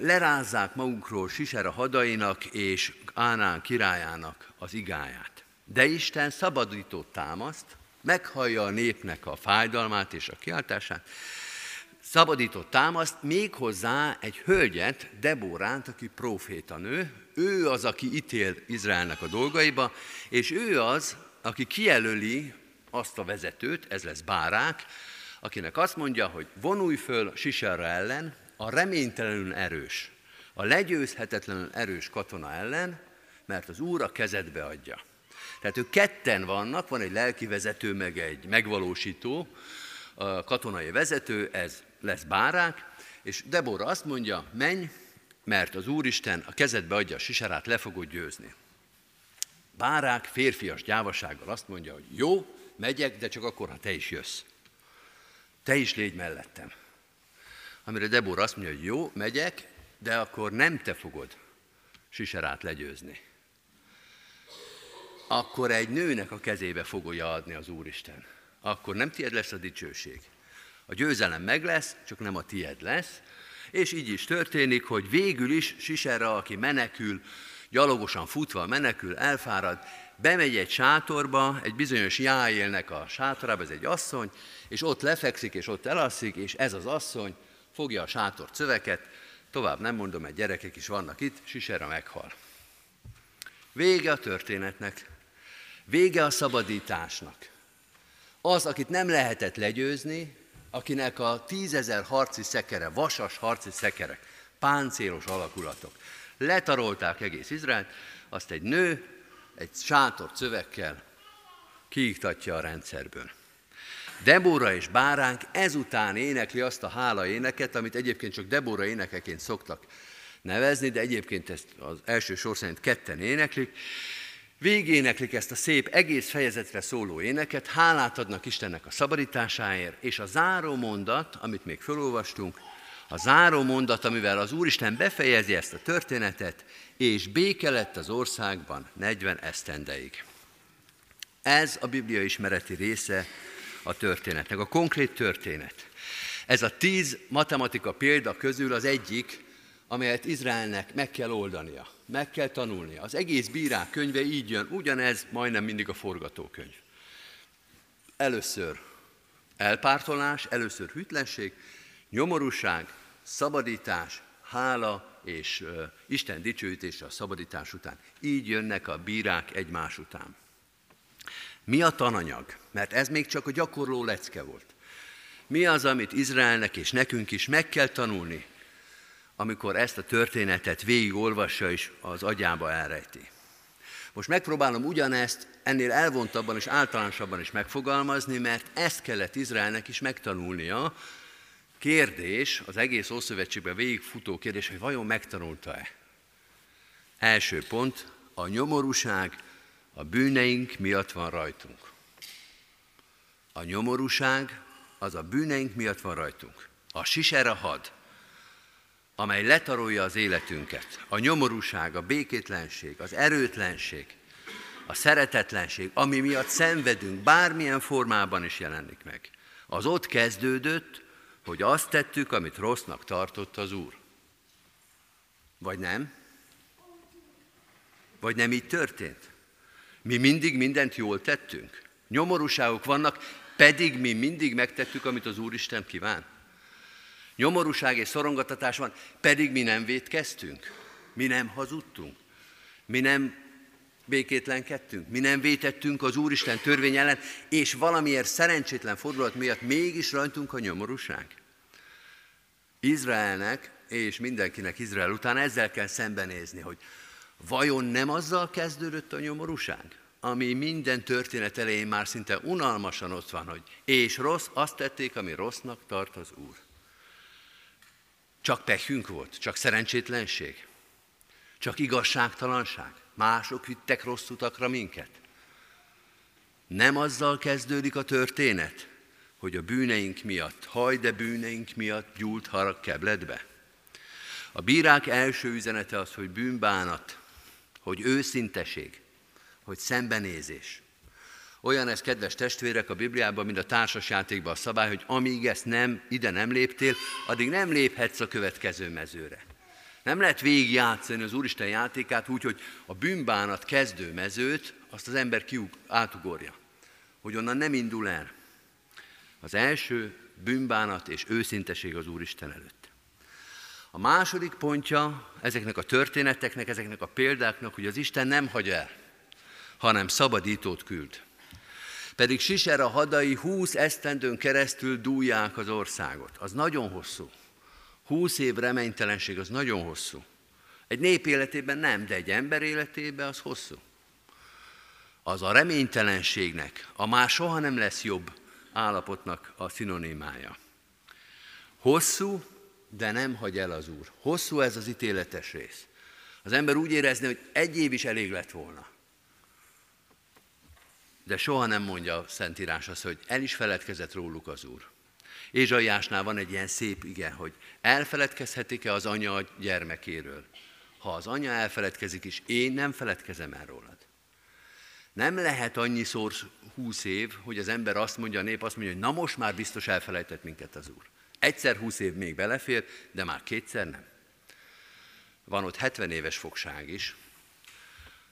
lerázzák magukról Sisera hadainak és Ánán királyának az igáját. De Isten szabadító támaszt, meghallja a népnek a fájdalmát és a kiáltását, szabadított támaszt méghozzá egy hölgyet, Debóránt, aki profétanő, ő az, aki ítél Izraelnek a dolgaiba, és ő az, aki kijelöli azt a vezetőt, ez lesz Bárák, akinek azt mondja, hogy vonulj föl Siserra ellen, a reménytelenül erős, a legyőzhetetlenül erős katona ellen, mert az Úr a kezedbe adja. Tehát ők ketten vannak, van egy lelki vezető, meg egy megvalósító, a katonai vezető, ez lesz bárák, és Debora azt mondja, menj, mert az Úristen a kezedbe adja a siserát, le fogod győzni. Bárák férfias gyávasággal azt mondja, hogy jó, megyek, de csak akkor, ha te is jössz. Te is légy mellettem. Amire Debora azt mondja, hogy jó, megyek, de akkor nem te fogod siserát legyőzni. Akkor egy nőnek a kezébe fogja adni az Úristen. Akkor nem tied lesz a dicsőség. A győzelem meg lesz, csak nem a tied lesz. És így is történik, hogy végül is Sisera, aki menekül, gyalogosan futva menekül, elfárad, bemegy egy sátorba, egy bizonyos jáélnek a sátorába, ez egy asszony, és ott lefekszik, és ott elalszik, és ez az asszony fogja a sátor cöveket, tovább nem mondom, mert gyerekek is vannak itt, Sisera meghal. Vége a történetnek, vége a szabadításnak. Az, akit nem lehetett legyőzni, akinek a tízezer harci szekere, vasas harci szekerek, páncélos alakulatok, letarolták egész Izraelt, azt egy nő egy sátor cövekkel kiiktatja a rendszerből. Debóra és Báránk ezután énekli azt a hála éneket, amit egyébként csak Debóra énekeként szoktak nevezni, de egyébként ezt az első sor szerint ketten éneklik. Végéneklik ezt a szép, egész fejezetre szóló éneket, hálát adnak Istennek a szabadításáért, és a záró mondat, amit még felolvastunk, a záró mondat, amivel az Úristen befejezi ezt a történetet, és béke lett az országban 40 esztendeig. Ez a Biblia ismereti része a történetnek, a konkrét történet. Ez a tíz matematika példa közül az egyik, amelyet Izraelnek meg kell oldania, meg kell tanulnia. Az egész bírák könyve így jön, ugyanez majdnem mindig a forgatókönyv. Először elpártolás, először hűtlenség, nyomorúság, szabadítás, hála és uh, Isten dicsőítése a szabadítás után. Így jönnek a bírák egymás után. Mi a tananyag? Mert ez még csak a gyakorló lecke volt. Mi az, amit Izraelnek és nekünk is meg kell tanulni, amikor ezt a történetet végigolvassa és az agyába elrejti. Most megpróbálom ugyanezt ennél elvontabban és általánosabban is megfogalmazni, mert ezt kellett Izraelnek is megtanulnia. Kérdés, az egész Ószövetségben végigfutó kérdés, hogy vajon megtanulta-e? Első pont, a nyomorúság a bűneink miatt van rajtunk. A nyomorúság az a bűneink miatt van rajtunk. A sisera had, amely letarolja az életünket. A nyomorúság, a békétlenség, az erőtlenség, a szeretetlenség, ami miatt szenvedünk, bármilyen formában is jelenik meg. Az ott kezdődött, hogy azt tettük, amit rossznak tartott az Úr. Vagy nem? Vagy nem így történt? Mi mindig mindent jól tettünk? Nyomorúságok vannak, pedig mi mindig megtettük, amit az Úristen kíván. Nyomorúság és szorongatatás van, pedig mi nem védkeztünk, mi nem hazudtunk, mi nem békétlenkedtünk, mi nem vétettünk az Úristen törvény ellen, és valamiért szerencsétlen fordulat miatt mégis rajtunk a nyomorúság. Izraelnek és mindenkinek Izrael után ezzel kell szembenézni, hogy vajon nem azzal kezdődött a nyomorúság, ami minden történet elején már szinte unalmasan ott van, hogy és rossz, azt tették, ami rossznak tart az Úr. Csak pehünk volt, csak szerencsétlenség, csak igazságtalanság. Mások vittek rossz utakra minket. Nem azzal kezdődik a történet, hogy a bűneink miatt, haj de bűneink miatt gyúlt harag kebledbe. A bírák első üzenete az, hogy bűnbánat, hogy őszinteség, hogy szembenézés. Olyan ez, kedves testvérek, a Bibliában, mint a társasjátékban a szabály, hogy amíg ezt nem, ide nem léptél, addig nem léphetsz a következő mezőre. Nem lehet végigjátszani az Úristen játékát úgy, hogy a bűnbánat kezdő mezőt azt az ember kiug, átugorja. Hogy onnan nem indul el. Az első bűnbánat és őszinteség az Úristen előtt. A második pontja ezeknek a történeteknek, ezeknek a példáknak, hogy az Isten nem hagy el, hanem szabadítót küld. Pedig Sisera hadai húsz esztendőn keresztül dúlják az országot. Az nagyon hosszú. Húsz év reménytelenség az nagyon hosszú. Egy nép életében nem, de egy ember életében az hosszú. Az a reménytelenségnek, a már soha nem lesz jobb állapotnak a szinonimája. Hosszú, de nem hagy el az Úr. Hosszú ez az ítéletes rész. Az ember úgy érezni, hogy egy év is elég lett volna. De soha nem mondja a Szentírás azt, hogy el is feledkezett róluk az Úr. Ézsaiásnál van egy ilyen szép ige, hogy elfeledkezhetik-e az anya a gyermekéről. Ha az anya elfeledkezik is, én nem feledkezem el rólad. Nem lehet annyiszor húsz év, hogy az ember azt mondja, a nép azt mondja, hogy na most már biztos elfelejtett minket az Úr. Egyszer húsz év még belefér, de már kétszer nem. Van ott 70 éves fogság is,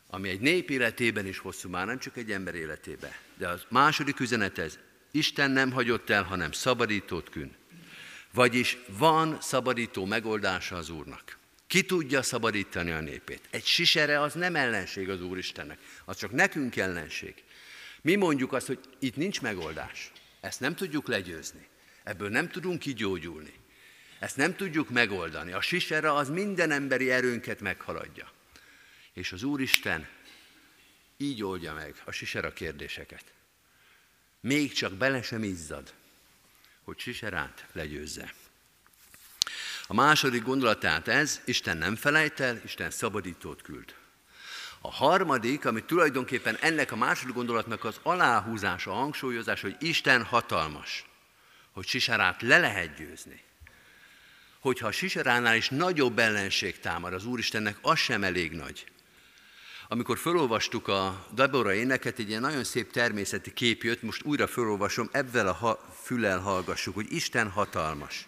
ami egy nép életében is hosszú, már nem csak egy ember életében. De a második üzenet ez, Isten nem hagyott el, hanem szabadítót kün. Vagyis van szabadító megoldása az Úrnak. Ki tudja szabadítani a népét? Egy sisere az nem ellenség az Úristennek, az csak nekünk ellenség. Mi mondjuk azt, hogy itt nincs megoldás. Ezt nem tudjuk legyőzni. Ebből nem tudunk kigyógyulni. Ezt nem tudjuk megoldani. A sisere az minden emberi erőnket meghaladja. És az Úristen így oldja meg a sisera kérdéseket még csak bele sem izzad, hogy Siserát legyőzze. A második gondolatát ez, Isten nem felejt el, Isten szabadítót küld. A harmadik, ami tulajdonképpen ennek a második gondolatnak az aláhúzása, a hangsúlyozás, hogy Isten hatalmas, hogy Siserát le lehet győzni. Hogyha a Siseránál is nagyobb ellenség támad az Úristennek, az sem elég nagy. Amikor felolvastuk a Dabora éneket, egy ilyen nagyon szép természeti kép jött, most újra felolvasom, ebben a ha- fülel hallgassuk, hogy Isten hatalmas.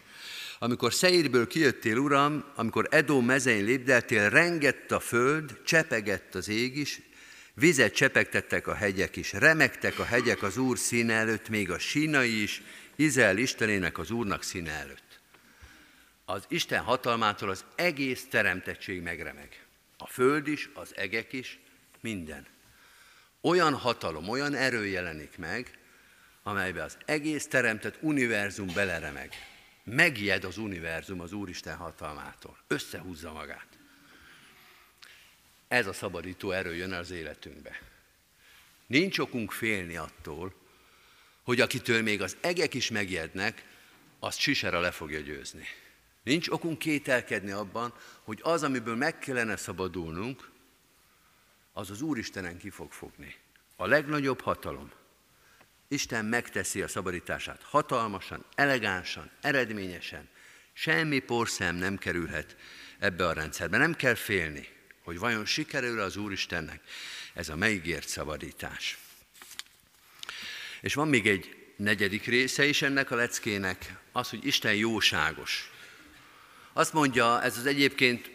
Amikor Szeírből kijöttél, Uram, amikor Edó mezein lépdeltél, rengett a föld, csepegett az ég is, vizet csepegtettek a hegyek is, remektek a hegyek az Úr színe előtt, még a sínai is, Izrael Istenének az Úrnak színe előtt. Az Isten hatalmától az egész teremtettség megremeg. A föld is, az egek is, minden. Olyan hatalom, olyan erő jelenik meg, amelybe az egész teremtett univerzum beleremeg. Megijed az univerzum az Úristen hatalmától. Összehúzza magát. Ez a szabadító erő jön az életünkbe. Nincs okunk félni attól, hogy akitől még az egek is megjednek, azt sisera le fogja győzni. Nincs okunk kételkedni abban, hogy az, amiből meg kellene szabadulnunk, az az Úristenen ki fog fogni. A legnagyobb hatalom. Isten megteszi a szabadítását hatalmasan, elegánsan, eredményesen. Semmi porszem nem kerülhet ebbe a rendszerbe. Nem kell félni, hogy vajon sikerül az Úristennek ez a megígért szabadítás. És van még egy negyedik része is ennek a leckének, az, hogy Isten jóságos. Azt mondja ez az egyébként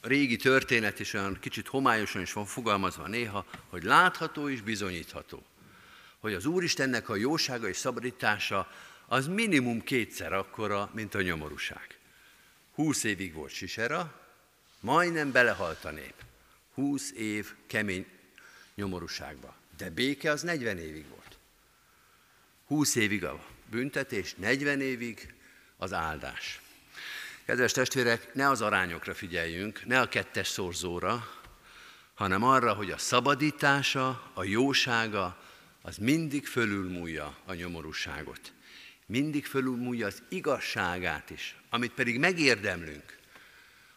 régi történet is olyan kicsit homályosan is van fogalmazva néha, hogy látható és bizonyítható. Hogy az Úristennek a jósága és szabadítása az minimum kétszer akkora, mint a nyomorúság. Húsz évig volt Sisera, majdnem belehalt a nép. Húsz év kemény nyomorúságba. De béke az 40 évig volt. 20 évig a büntetés, 40 évig az áldás. Kedves testvérek, ne az arányokra figyeljünk, ne a kettes szorzóra, hanem arra, hogy a szabadítása, a jósága, az mindig fölülmúlja a nyomorúságot. Mindig fölülmúlja az igazságát is, amit pedig megérdemlünk,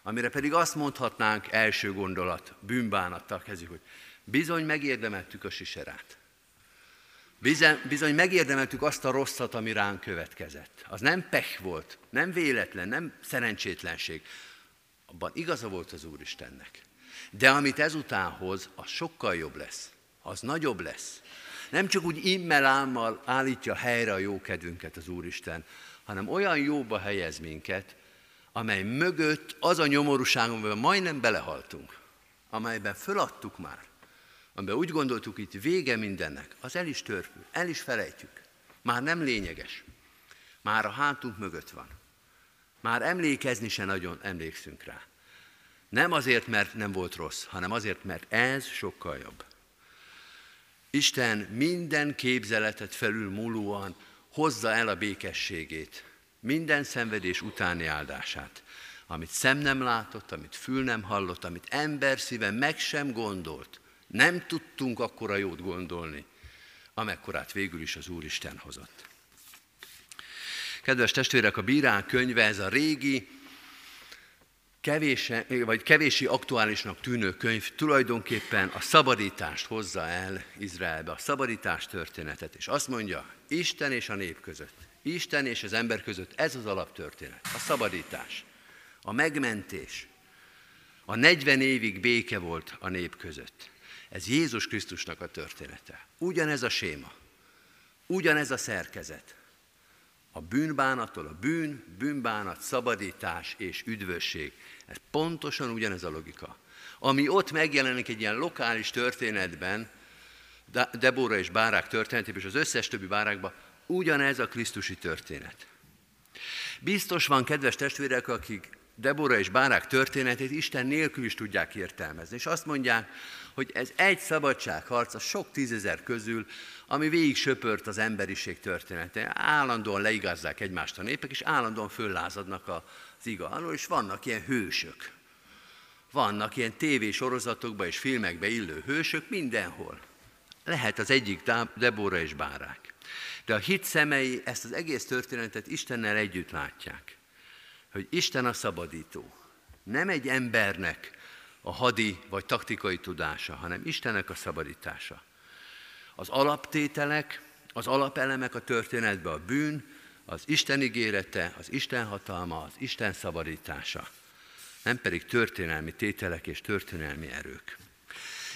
amire pedig azt mondhatnánk első gondolat, bűnbánattal kezdjük, hogy bizony megérdemeltük a siserát. Bizony, megérdemeltük azt a rosszat, ami ránk következett. Az nem pech volt, nem véletlen, nem szerencsétlenség. Abban igaza volt az Úristennek. De amit ezután hoz, az sokkal jobb lesz. Az nagyobb lesz. Nem csak úgy immel álmal állítja helyre a jó kedvünket az Úristen, hanem olyan jóba helyez minket, amely mögött az a nyomorúság, amiben majdnem belehaltunk, amelyben föladtuk már, amiben úgy gondoltuk, itt vége mindennek, az el is törpül, el is felejtjük. Már nem lényeges. Már a hátunk mögött van. Már emlékezni se nagyon emlékszünk rá. Nem azért, mert nem volt rossz, hanem azért, mert ez sokkal jobb. Isten minden képzeletet felül múlóan hozza el a békességét, minden szenvedés utáni áldását, amit szem nem látott, amit fül nem hallott, amit ember szíve meg sem gondolt, nem tudtunk akkora jót gondolni, amekkorát végül is az Úristen hozott. Kedves testvérek, a bírák könyve, ez a régi, kevés, vagy kevési aktuálisnak tűnő könyv tulajdonképpen a szabadítást hozza el Izraelbe, a szabadítás történetet, és azt mondja, Isten és a nép között, Isten és az ember között ez az alaptörténet, a szabadítás, a megmentés, a 40 évig béke volt a nép között. Ez Jézus Krisztusnak a története. Ugyanez a séma, ugyanez a szerkezet. A bűnbánattól a bűn, bűnbánat, szabadítás és üdvösség. Ez pontosan ugyanez a logika. Ami ott megjelenik egy ilyen lokális történetben, Debora és Bárák történetében, és az összes többi bárákban, ugyanez a Krisztusi történet. Biztos van, kedves testvérek, akik Debora és Bárák történetét Isten nélkül is tudják értelmezni. És azt mondják, hogy ez egy szabadságharc a sok tízezer közül, ami végig söpört az emberiség történetén. Állandóan leigazzák egymást a népek, és állandóan föllázadnak az iga alól, és vannak ilyen hősök. Vannak ilyen tévésorozatokban és filmekbe illő hősök mindenhol. Lehet az egyik Debora és Bárák. De a hit szemei ezt az egész történetet Istennel együtt látják hogy Isten a szabadító. Nem egy embernek a hadi vagy taktikai tudása, hanem Istennek a szabadítása. Az alaptételek, az alapelemek a történetben a bűn, az Isten ígérete, az Isten hatalma, az Isten szabadítása. Nem pedig történelmi tételek és történelmi erők.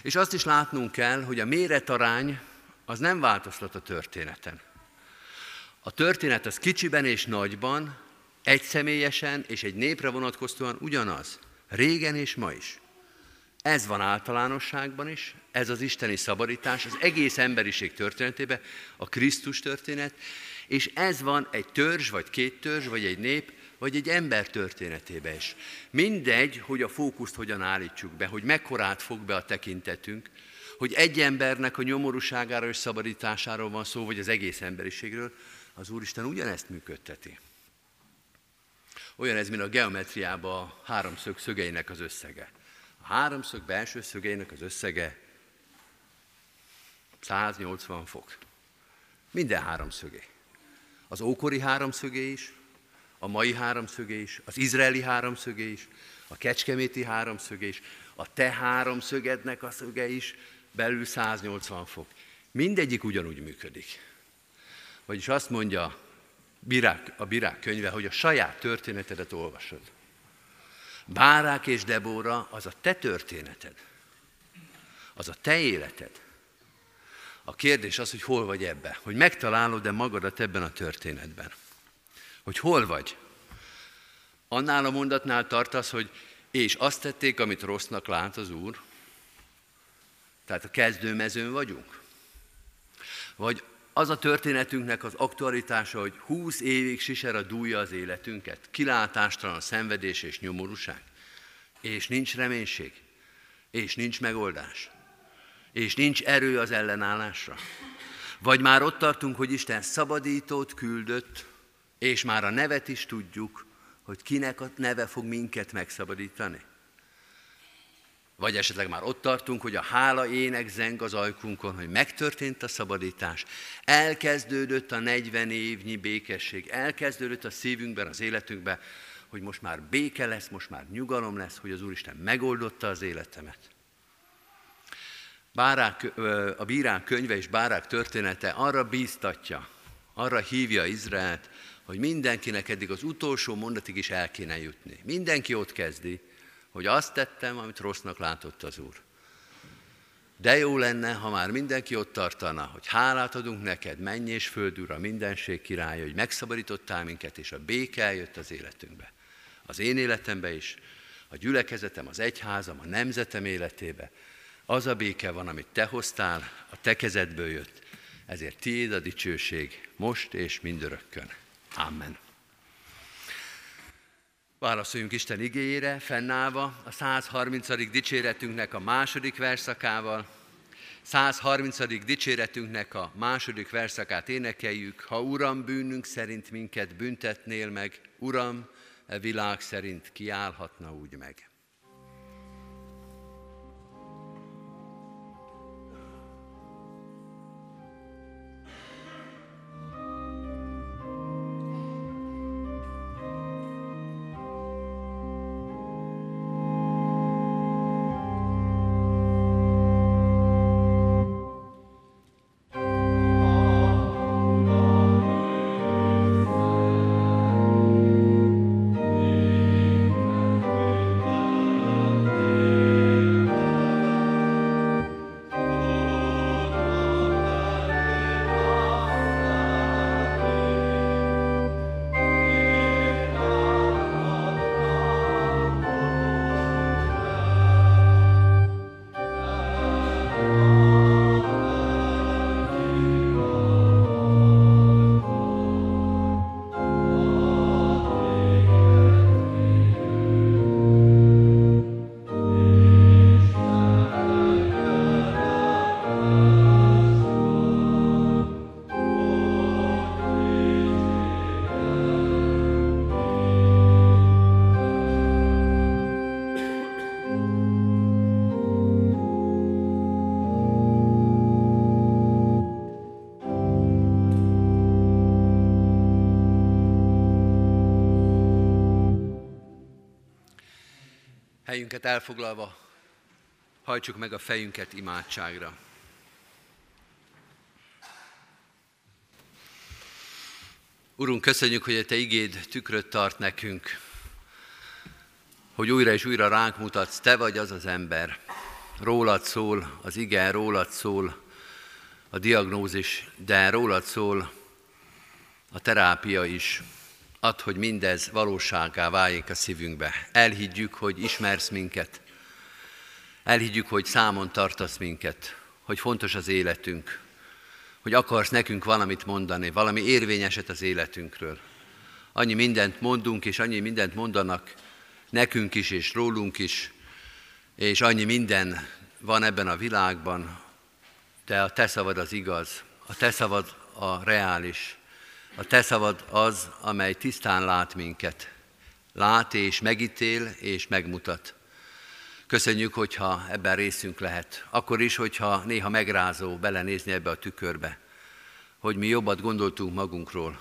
És azt is látnunk kell, hogy a méretarány az nem változtat a történeten. A történet az kicsiben és nagyban egy személyesen és egy népre vonatkozóan ugyanaz, régen és ma is. Ez van általánosságban is, ez az isteni szabadítás, az egész emberiség történetében, a Krisztus történet, és ez van egy törzs, vagy két törzs, vagy egy nép, vagy egy ember történetében is. Mindegy, hogy a fókuszt hogyan állítsuk be, hogy mekkorát fog be a tekintetünk, hogy egy embernek a nyomorúságáról és szabadításáról van szó, vagy az egész emberiségről, az Úristen ugyanezt működteti. Olyan ez, mint a geometriában a háromszög szögeinek az összege. A háromszög belső szögeinek az összege 180 fok. Minden háromszögé. Az ókori háromszögé is, a mai háromszögé is, az izraeli háromszögé is, a kecskeméti háromszögé is, a te háromszögednek a szöge is belül 180 fok. Mindegyik ugyanúgy működik. Vagyis azt mondja bírák, a bírák könyve, hogy a saját történetedet olvasod. Bárák és Debóra az a te történeted. Az a te életed. A kérdés az, hogy hol vagy ebbe. Hogy megtalálod-e magadat ebben a történetben. Hogy hol vagy. Annál a mondatnál tartasz, hogy és azt tették, amit rossznak lát az Úr. Tehát a kezdőmezőn vagyunk. Vagy az a történetünknek az aktualitása, hogy 20 évig siser a dúlja az életünket, kilátástalan szenvedés és nyomorúság, és nincs reménység, és nincs megoldás, és nincs erő az ellenállásra. Vagy már ott tartunk, hogy Isten szabadítót küldött, és már a nevet is tudjuk, hogy kinek a neve fog minket megszabadítani. Vagy esetleg már ott tartunk, hogy a hála ének zeng az ajkunkon, hogy megtörtént a szabadítás, elkezdődött a 40 évnyi békesség, elkezdődött a szívünkben, az életünkben, hogy most már béke lesz, most már nyugalom lesz, hogy az Úristen megoldotta az életemet. Bárák, a bírák könyve és bárák története arra bíztatja, arra hívja Izraelt, hogy mindenkinek eddig az utolsó mondatig is el kéne jutni. Mindenki ott kezdi, hogy azt tettem, amit rossznak látott az Úr. De jó lenne, ha már mindenki ott tartana, hogy hálát adunk neked, menj és föld a mindenség királya, hogy megszabadítottál minket, és a béke eljött az életünkbe. Az én életembe is, a gyülekezetem, az egyházam, a nemzetem életébe. Az a béke van, amit te hoztál, a te kezedből jött, ezért tiéd a dicsőség, most és mindörökkön. Amen. Válaszoljunk Isten igényére, fennállva a 130. dicséretünknek a második verszakával. 130. dicséretünknek a második verszakát énekeljük. Ha Uram, bűnünk szerint minket büntetnél meg, Uram, e világ szerint kiállhatna úgy meg. Helyünket elfoglalva, hajtsuk meg a fejünket imádságra. Urunk, köszönjük, hogy a Te igéd tükröt tart nekünk, hogy újra és újra ránk mutatsz, Te vagy az az ember. Rólad szól az ige, rólad szól a diagnózis, de rólad szól a terápia is. Add, hogy mindez valóságá váljék a szívünkbe. Elhiggyük, hogy ismersz minket. Elhiggyük, hogy számon tartasz minket, hogy fontos az életünk, hogy akarsz nekünk valamit mondani, valami érvényeset az életünkről. Annyi mindent mondunk, és annyi mindent mondanak nekünk is, és rólunk is, és annyi minden van ebben a világban, de a te szavad az igaz, a te szavad a reális, a te szavad az, amely tisztán lát minket. Lát és megítél és megmutat. Köszönjük, hogyha ebben részünk lehet. Akkor is, hogyha néha megrázó belenézni ebbe a tükörbe, hogy mi jobbat gondoltunk magunkról,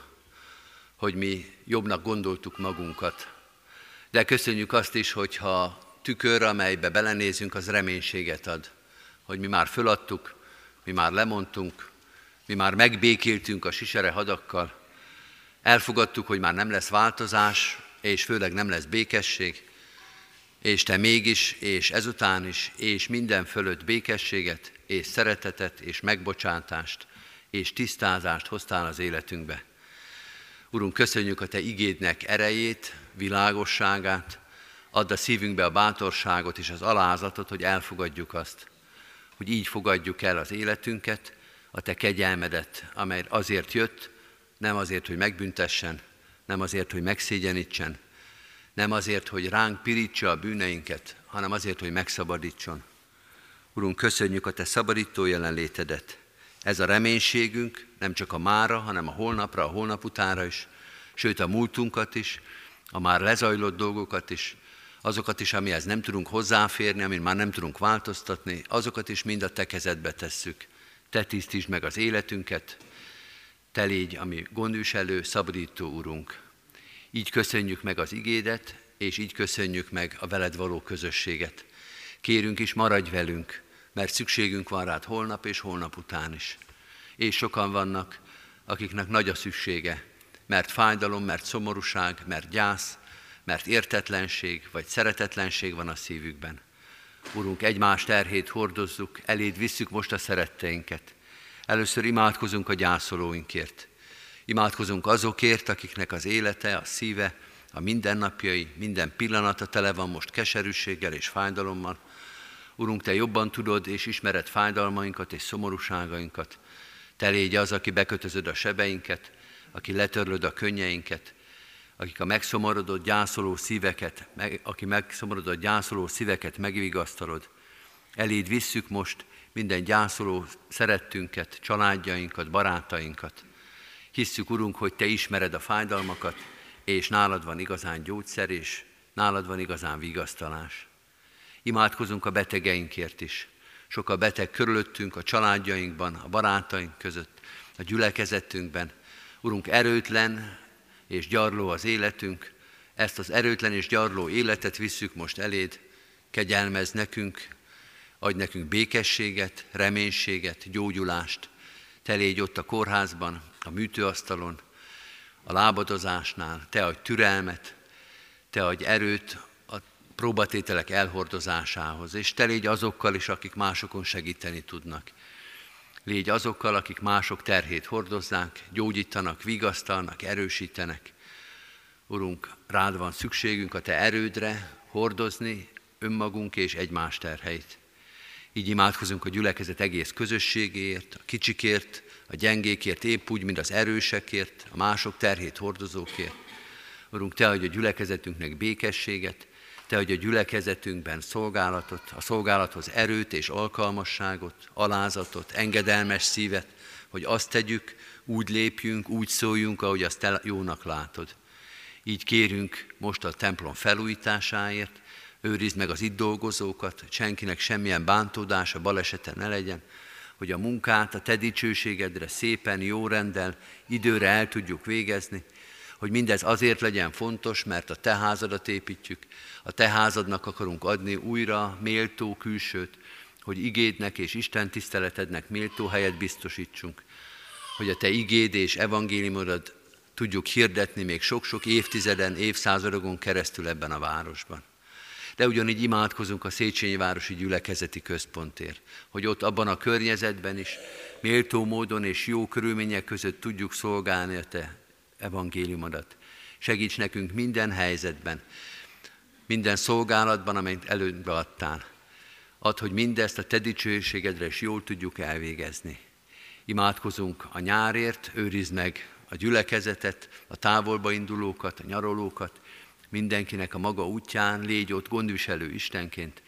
hogy mi jobbnak gondoltuk magunkat. De köszönjük azt is, hogyha tükör, amelybe belenézünk, az reménységet ad, hogy mi már föladtuk, mi már lemondtunk, mi már megbékéltünk a sisere hadakkal, Elfogadtuk, hogy már nem lesz változás, és főleg nem lesz békesség, és te mégis, és ezután is, és minden fölött békességet, és szeretetet, és megbocsátást, és tisztázást hoztál az életünkbe. Urunk, köszönjük a Te igédnek erejét, világosságát, Add a szívünkbe a bátorságot és az alázatot, hogy elfogadjuk azt, hogy így fogadjuk el az életünket, a Te kegyelmedet, amely azért jött, nem azért, hogy megbüntessen, nem azért, hogy megszégyenítsen, nem azért, hogy ránk pirítsa a bűneinket, hanem azért, hogy megszabadítson. Urunk, köszönjük a Te szabadító jelenlétedet. Ez a reménységünk nem csak a mára, hanem a holnapra, a holnap utánra is, sőt a múltunkat is, a már lezajlott dolgokat is, azokat is, amihez nem tudunk hozzáférni, amin már nem tudunk változtatni, azokat is mind a Te kezedbe tesszük. Te tisztítsd meg az életünket, Te légy, ami gondviselő, szabadító Urunk. Így köszönjük meg az igédet, és így köszönjük meg a veled való közösséget. Kérünk is, maradj velünk, mert szükségünk van rád holnap és holnap után is. És sokan vannak, akiknek nagy a szüksége, mert fájdalom, mert szomorúság, mert gyász, mert értetlenség vagy szeretetlenség van a szívükben. Urunk, egymás terhét hordozzuk, eléd visszük most a szeretteinket. Először imádkozunk a gyászolóinkért. Imádkozunk azokért, akiknek az élete, a szíve, a mindennapjai, minden pillanata tele van most keserűséggel és fájdalommal. Urunk, Te jobban tudod és ismered fájdalmainkat és szomorúságainkat. Te légy az, aki bekötözöd a sebeinket, aki letörlöd a könnyeinket, akik a megszomorodott gyászoló szíveket, meg, aki megszomorodott gyászoló szíveket megvigasztalod. Eléd visszük most minden gyászoló szerettünket, családjainkat, barátainkat. Hisszük, Urunk, hogy Te ismered a fájdalmakat, és nálad van igazán gyógyszer, és nálad van igazán vigasztalás. Imádkozunk a betegeinkért is. Sok a beteg körülöttünk, a családjainkban, a barátaink között, a gyülekezetünkben. Urunk, erőtlen és gyarló az életünk, ezt az erőtlen és gyarló életet visszük most eléd, kegyelmez nekünk, adj nekünk békességet, reménységet, gyógyulást. Te légy ott a kórházban, a műtőasztalon, a lábadozásnál, te adj türelmet, te adj erőt a próbatételek elhordozásához, és te légy azokkal is, akik másokon segíteni tudnak. Légy azokkal, akik mások terhét hordozzák, gyógyítanak, vigasztalnak, erősítenek. Urunk, rád van szükségünk a Te erődre hordozni önmagunk és egymás terheit. Így imádkozunk a gyülekezet egész közösségéért, a kicsikért, a gyengékért, épp úgy, mint az erősekért, a mások terhét hordozókért. Urunk, Te adj a gyülekezetünknek békességet, Te adj a gyülekezetünkben szolgálatot, a szolgálathoz erőt és alkalmasságot, alázatot, engedelmes szívet, hogy azt tegyük, úgy lépjünk, úgy szóljunk, ahogy azt Te jónak látod. Így kérünk most a templom felújításáért, őrizd meg az itt dolgozókat, senkinek semmilyen bántódása, balesete ne legyen, hogy a munkát a Te dicsőségedre szépen, jó rendel, időre el tudjuk végezni, hogy mindez azért legyen fontos, mert a Te házadat építjük, a Te házadnak akarunk adni újra méltó külsőt, hogy igédnek és Isten tiszteletednek méltó helyet biztosítsunk, hogy a Te igéd és evangéliumodat tudjuk hirdetni még sok-sok évtizeden, évszázadokon keresztül ebben a városban de ugyanígy imádkozunk a Széchenyi Városi Gyülekezeti Központért, hogy ott abban a környezetben is méltó módon és jó körülmények között tudjuk szolgálni a Te evangéliumodat. Segíts nekünk minden helyzetben, minden szolgálatban, amelyet előbb adtál. Add, hogy mindezt a Te dicsőségedre is jól tudjuk elvégezni. Imádkozunk a nyárért, őrizd meg a gyülekezetet, a távolba indulókat, a nyarolókat, mindenkinek a maga útján, légy ott gondviselő Istenként,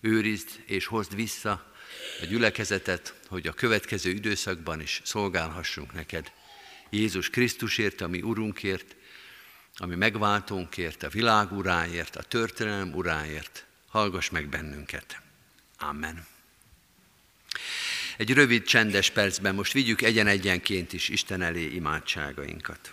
őrizd és hozd vissza a gyülekezetet, hogy a következő időszakban is szolgálhassunk neked. Jézus Krisztusért, ami Urunkért, ami megváltónkért, a világ uráért, a történelem uráért, hallgass meg bennünket. Amen. Egy rövid, csendes percben most vigyük egyen-egyenként is Isten elé imádságainkat.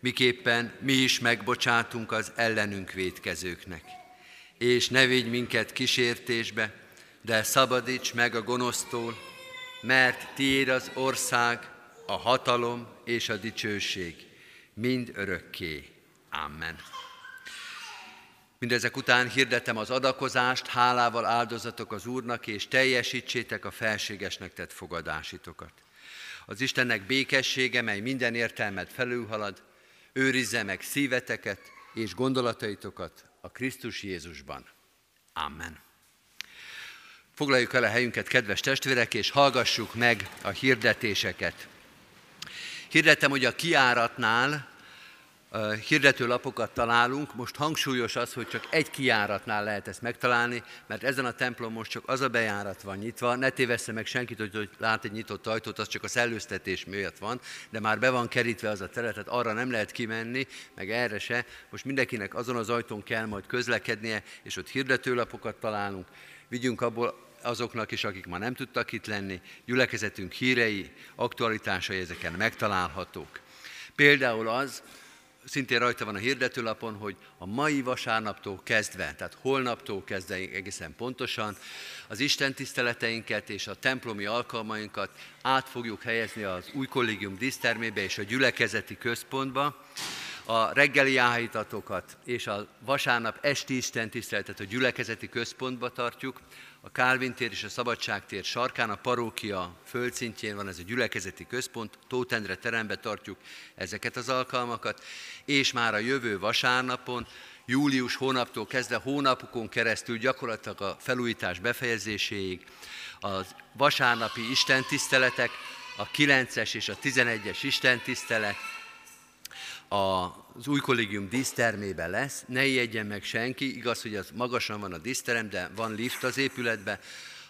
miképpen mi is megbocsátunk az ellenünk védkezőknek. És ne vigy minket kísértésbe, de szabadíts meg a gonosztól, mert tiéd az ország, a hatalom és a dicsőség, mind örökké. Amen. Mindezek után hirdetem az adakozást, hálával áldozatok az Úrnak, és teljesítsétek a felségesnek tett fogadásitokat. Az Istennek békessége, mely minden értelmet felülhalad, őrizze meg szíveteket és gondolataitokat a Krisztus Jézusban. Amen. Foglaljuk el a helyünket, kedves testvérek, és hallgassuk meg a hirdetéseket. Hirdetem, hogy a kiáratnál hirdetőlapokat találunk. Most hangsúlyos az, hogy csak egy kiáratnál lehet ezt megtalálni, mert ezen a templom most csak az a bejárat van nyitva. Ne tévessze meg senkit, hogy lát egy nyitott ajtót, az csak a szellőztetés miatt van, de már be van kerítve az a teret, tehát arra nem lehet kimenni, meg erre se. Most mindenkinek azon az ajtón kell majd közlekednie, és ott hirdetőlapokat találunk. Vigyünk abból azoknak is, akik ma nem tudtak itt lenni, gyülekezetünk hírei, aktualitásai ezeken megtalálhatók. Például az, szintén rajta van a hirdetőlapon, hogy a mai vasárnaptól kezdve, tehát holnaptól kezdve egészen pontosan, az Isten tiszteleteinket és a templomi alkalmainkat át fogjuk helyezni az új kollégium dísztermébe és a gyülekezeti központba. A reggeli áhítatokat és a vasárnap esti Isten tiszteletet a gyülekezeti központba tartjuk, a Kálvin tér és a Szabadságtér sarkán, a parókia földszintjén van ez a gyülekezeti központ, Tótendre terembe tartjuk ezeket az alkalmakat, és már a jövő vasárnapon, július hónaptól kezdve hónapokon keresztül gyakorlatilag a felújítás befejezéséig az vasárnapi istentiszteletek, a 9-es és a 11-es istentisztelet, az új kollégium dísztermében lesz, ne ijedjen meg senki, igaz, hogy az magasan van a díszterem, de van lift az épületbe,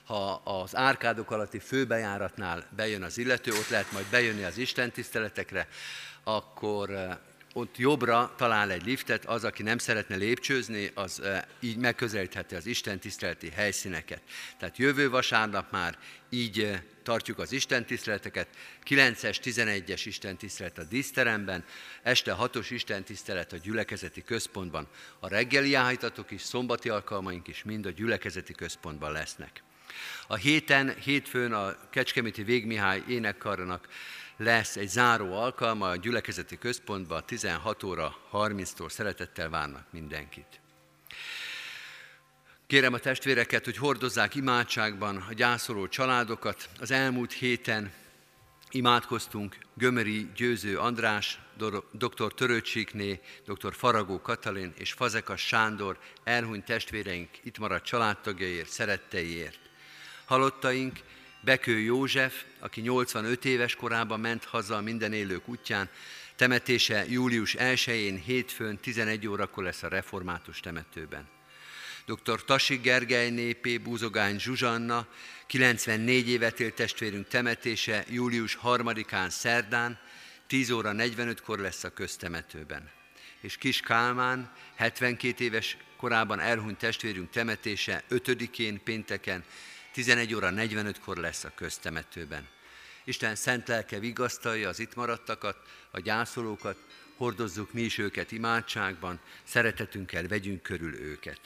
ha az árkádok alatti főbejáratnál bejön az illető, ott lehet majd bejönni az Isten tiszteletekre, akkor ott jobbra talál egy liftet, az, aki nem szeretne lépcsőzni, az így megközelítheti az Isten tiszteleti helyszíneket. Tehát jövő vasárnap már így tartjuk az Isten tiszteleteket, 9-es, 11-es Isten tisztelet a díszteremben, este 6-os Isten tisztelet a gyülekezeti központban. A reggeli áhítatok is, szombati alkalmaink is mind a gyülekezeti központban lesznek. A héten, hétfőn a Kecskeméti Végmihály énekkarnak lesz egy záró alkalma a gyülekezeti központban 16 óra 30-tól szeretettel várnak mindenkit. Kérem a testvéreket, hogy hordozzák imádságban a gyászoló családokat. Az elmúlt héten imádkoztunk Gömöri Győző András, dr. Törőcsikné, dr. Faragó Katalin és Fazekas Sándor elhunyt testvéreink itt maradt családtagjaiért, szeretteiért. Halottaink Bekő József, aki 85 éves korában ment haza a minden élők útján, temetése július 1-én, hétfőn 11 órakor lesz a református temetőben. Dr. Tasi Gergely népé, Búzogány Zsuzsanna, 94 évet élt testvérünk temetése július 3-án szerdán, 10 óra 45-kor lesz a köztemetőben. És Kis Kálmán, 72 éves korában elhunyt testvérünk temetése 5-én pénteken, 11 óra 45-kor lesz a köztemetőben. Isten szent lelke vigasztalja az itt maradtakat, a gyászolókat, hordozzuk mi is őket imádságban, szeretetünkkel vegyünk körül őket.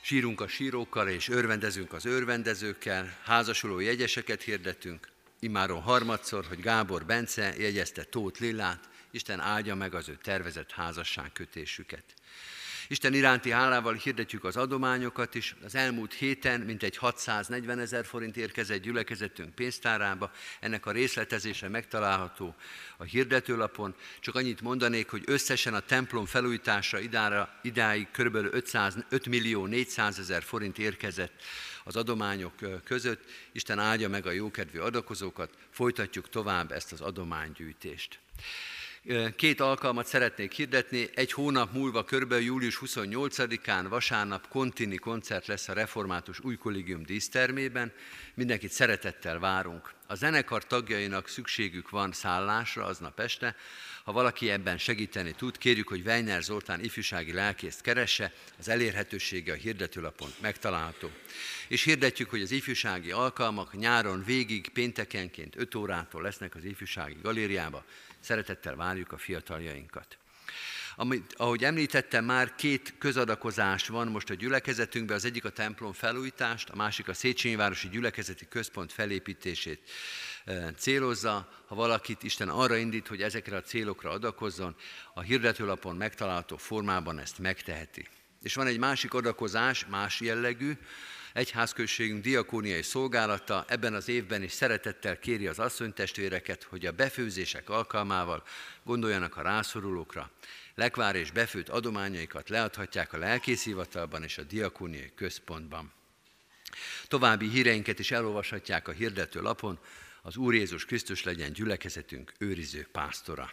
Sírunk a sírókkal és örvendezünk az örvendezőkkel, házasuló jegyeseket hirdetünk, imáron harmadszor, hogy Gábor Bence jegyezte Tóth Lillát, Isten áldja meg az ő tervezett házasságkötésüket. Isten iránti hálával hirdetjük az adományokat is. Az elmúlt héten mintegy 640 ezer forint érkezett gyülekezetünk pénztárába. Ennek a részletezése megtalálható a hirdetőlapon. Csak annyit mondanék, hogy összesen a templom felújítása idára, idáig kb. 500, 5 millió 400 ezer forint érkezett az adományok között. Isten áldja meg a jókedvű adakozókat, folytatjuk tovább ezt az adománygyűjtést. Két alkalmat szeretnék hirdetni. Egy hónap múlva, kb. július 28-án, vasárnap kontini koncert lesz a Református Új Kollégium dísztermében. Mindenkit szeretettel várunk. A zenekar tagjainak szükségük van szállásra aznap este. Ha valaki ebben segíteni tud, kérjük, hogy Weiner Zoltán ifjúsági lelkészt keresse, az elérhetősége a hirdetőlapon megtalálható. És hirdetjük, hogy az ifjúsági alkalmak nyáron végig péntekenként 5 órától lesznek az ifjúsági galériába. Szeretettel várjuk a fiataljainkat. Amit, ahogy említettem, már két közadakozás van most a gyülekezetünkben, az egyik a templom felújítást, a másik a Széchenyi Városi Gyülekezeti Központ felépítését e, célozza. Ha valakit Isten arra indít, hogy ezekre a célokra adakozzon, a hirdetőlapon megtalálható formában ezt megteheti. És van egy másik adakozás, más jellegű, egyházközségünk diakóniai szolgálata ebben az évben is szeretettel kéri az asszonytestvéreket, hogy a befőzések alkalmával gondoljanak a rászorulókra. Lekvár és befőtt adományaikat leadhatják a lelkészhivatalban és a diakóniai központban. További híreinket is elolvashatják a hirdető lapon, az Úr Jézus Krisztus legyen gyülekezetünk őriző pásztora.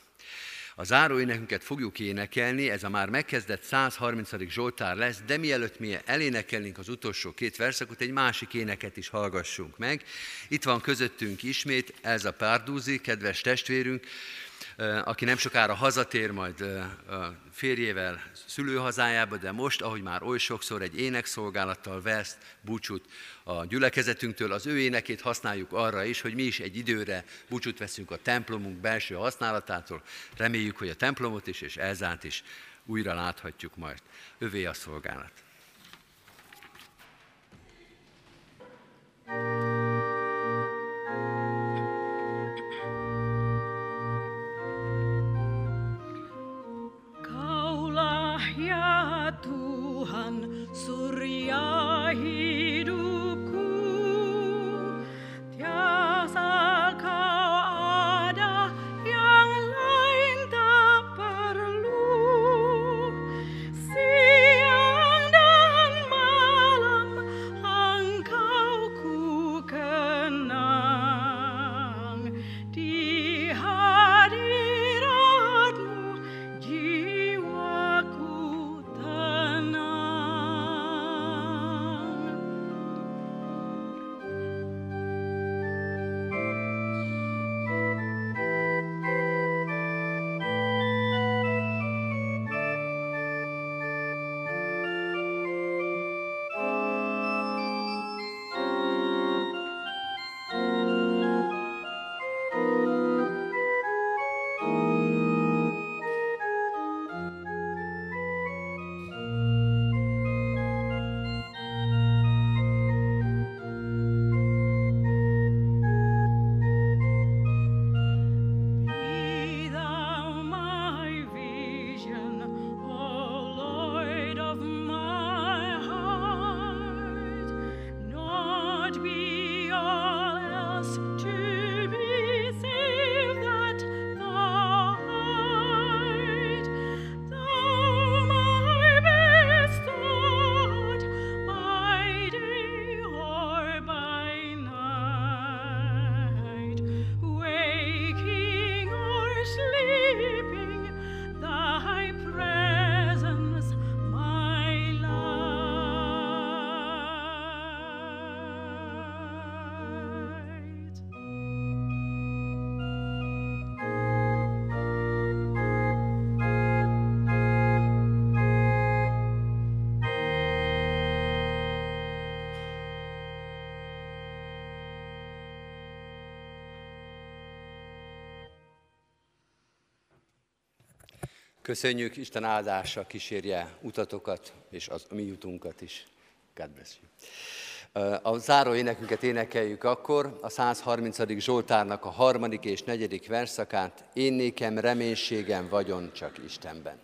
A záróénekünket fogjuk énekelni, ez a már megkezdett 130. Zsoltár lesz, de mielőtt mi elénekelnénk az utolsó két verszakot, egy másik éneket is hallgassunk meg. Itt van közöttünk ismét Elza Párdúzi, kedves testvérünk, aki nem sokára hazatér majd férjével szülőhazájába, de most, ahogy már oly sokszor egy énekszolgálattal vesz búcsút a gyülekezetünktől, az ő énekét használjuk arra is, hogy mi is egy időre búcsút veszünk a templomunk belső használatától. Reméljük, hogy a templomot is és Elzát is újra láthatjuk majd. Övé a szolgálat. Köszönjük, Isten áldása kísérje utatokat, és az, mi jutunkat is. God bless you. A záró énekünket énekeljük akkor, a 130. Zsoltárnak a harmadik és negyedik verszakát, én nékem reménységem vagyon csak Istenben.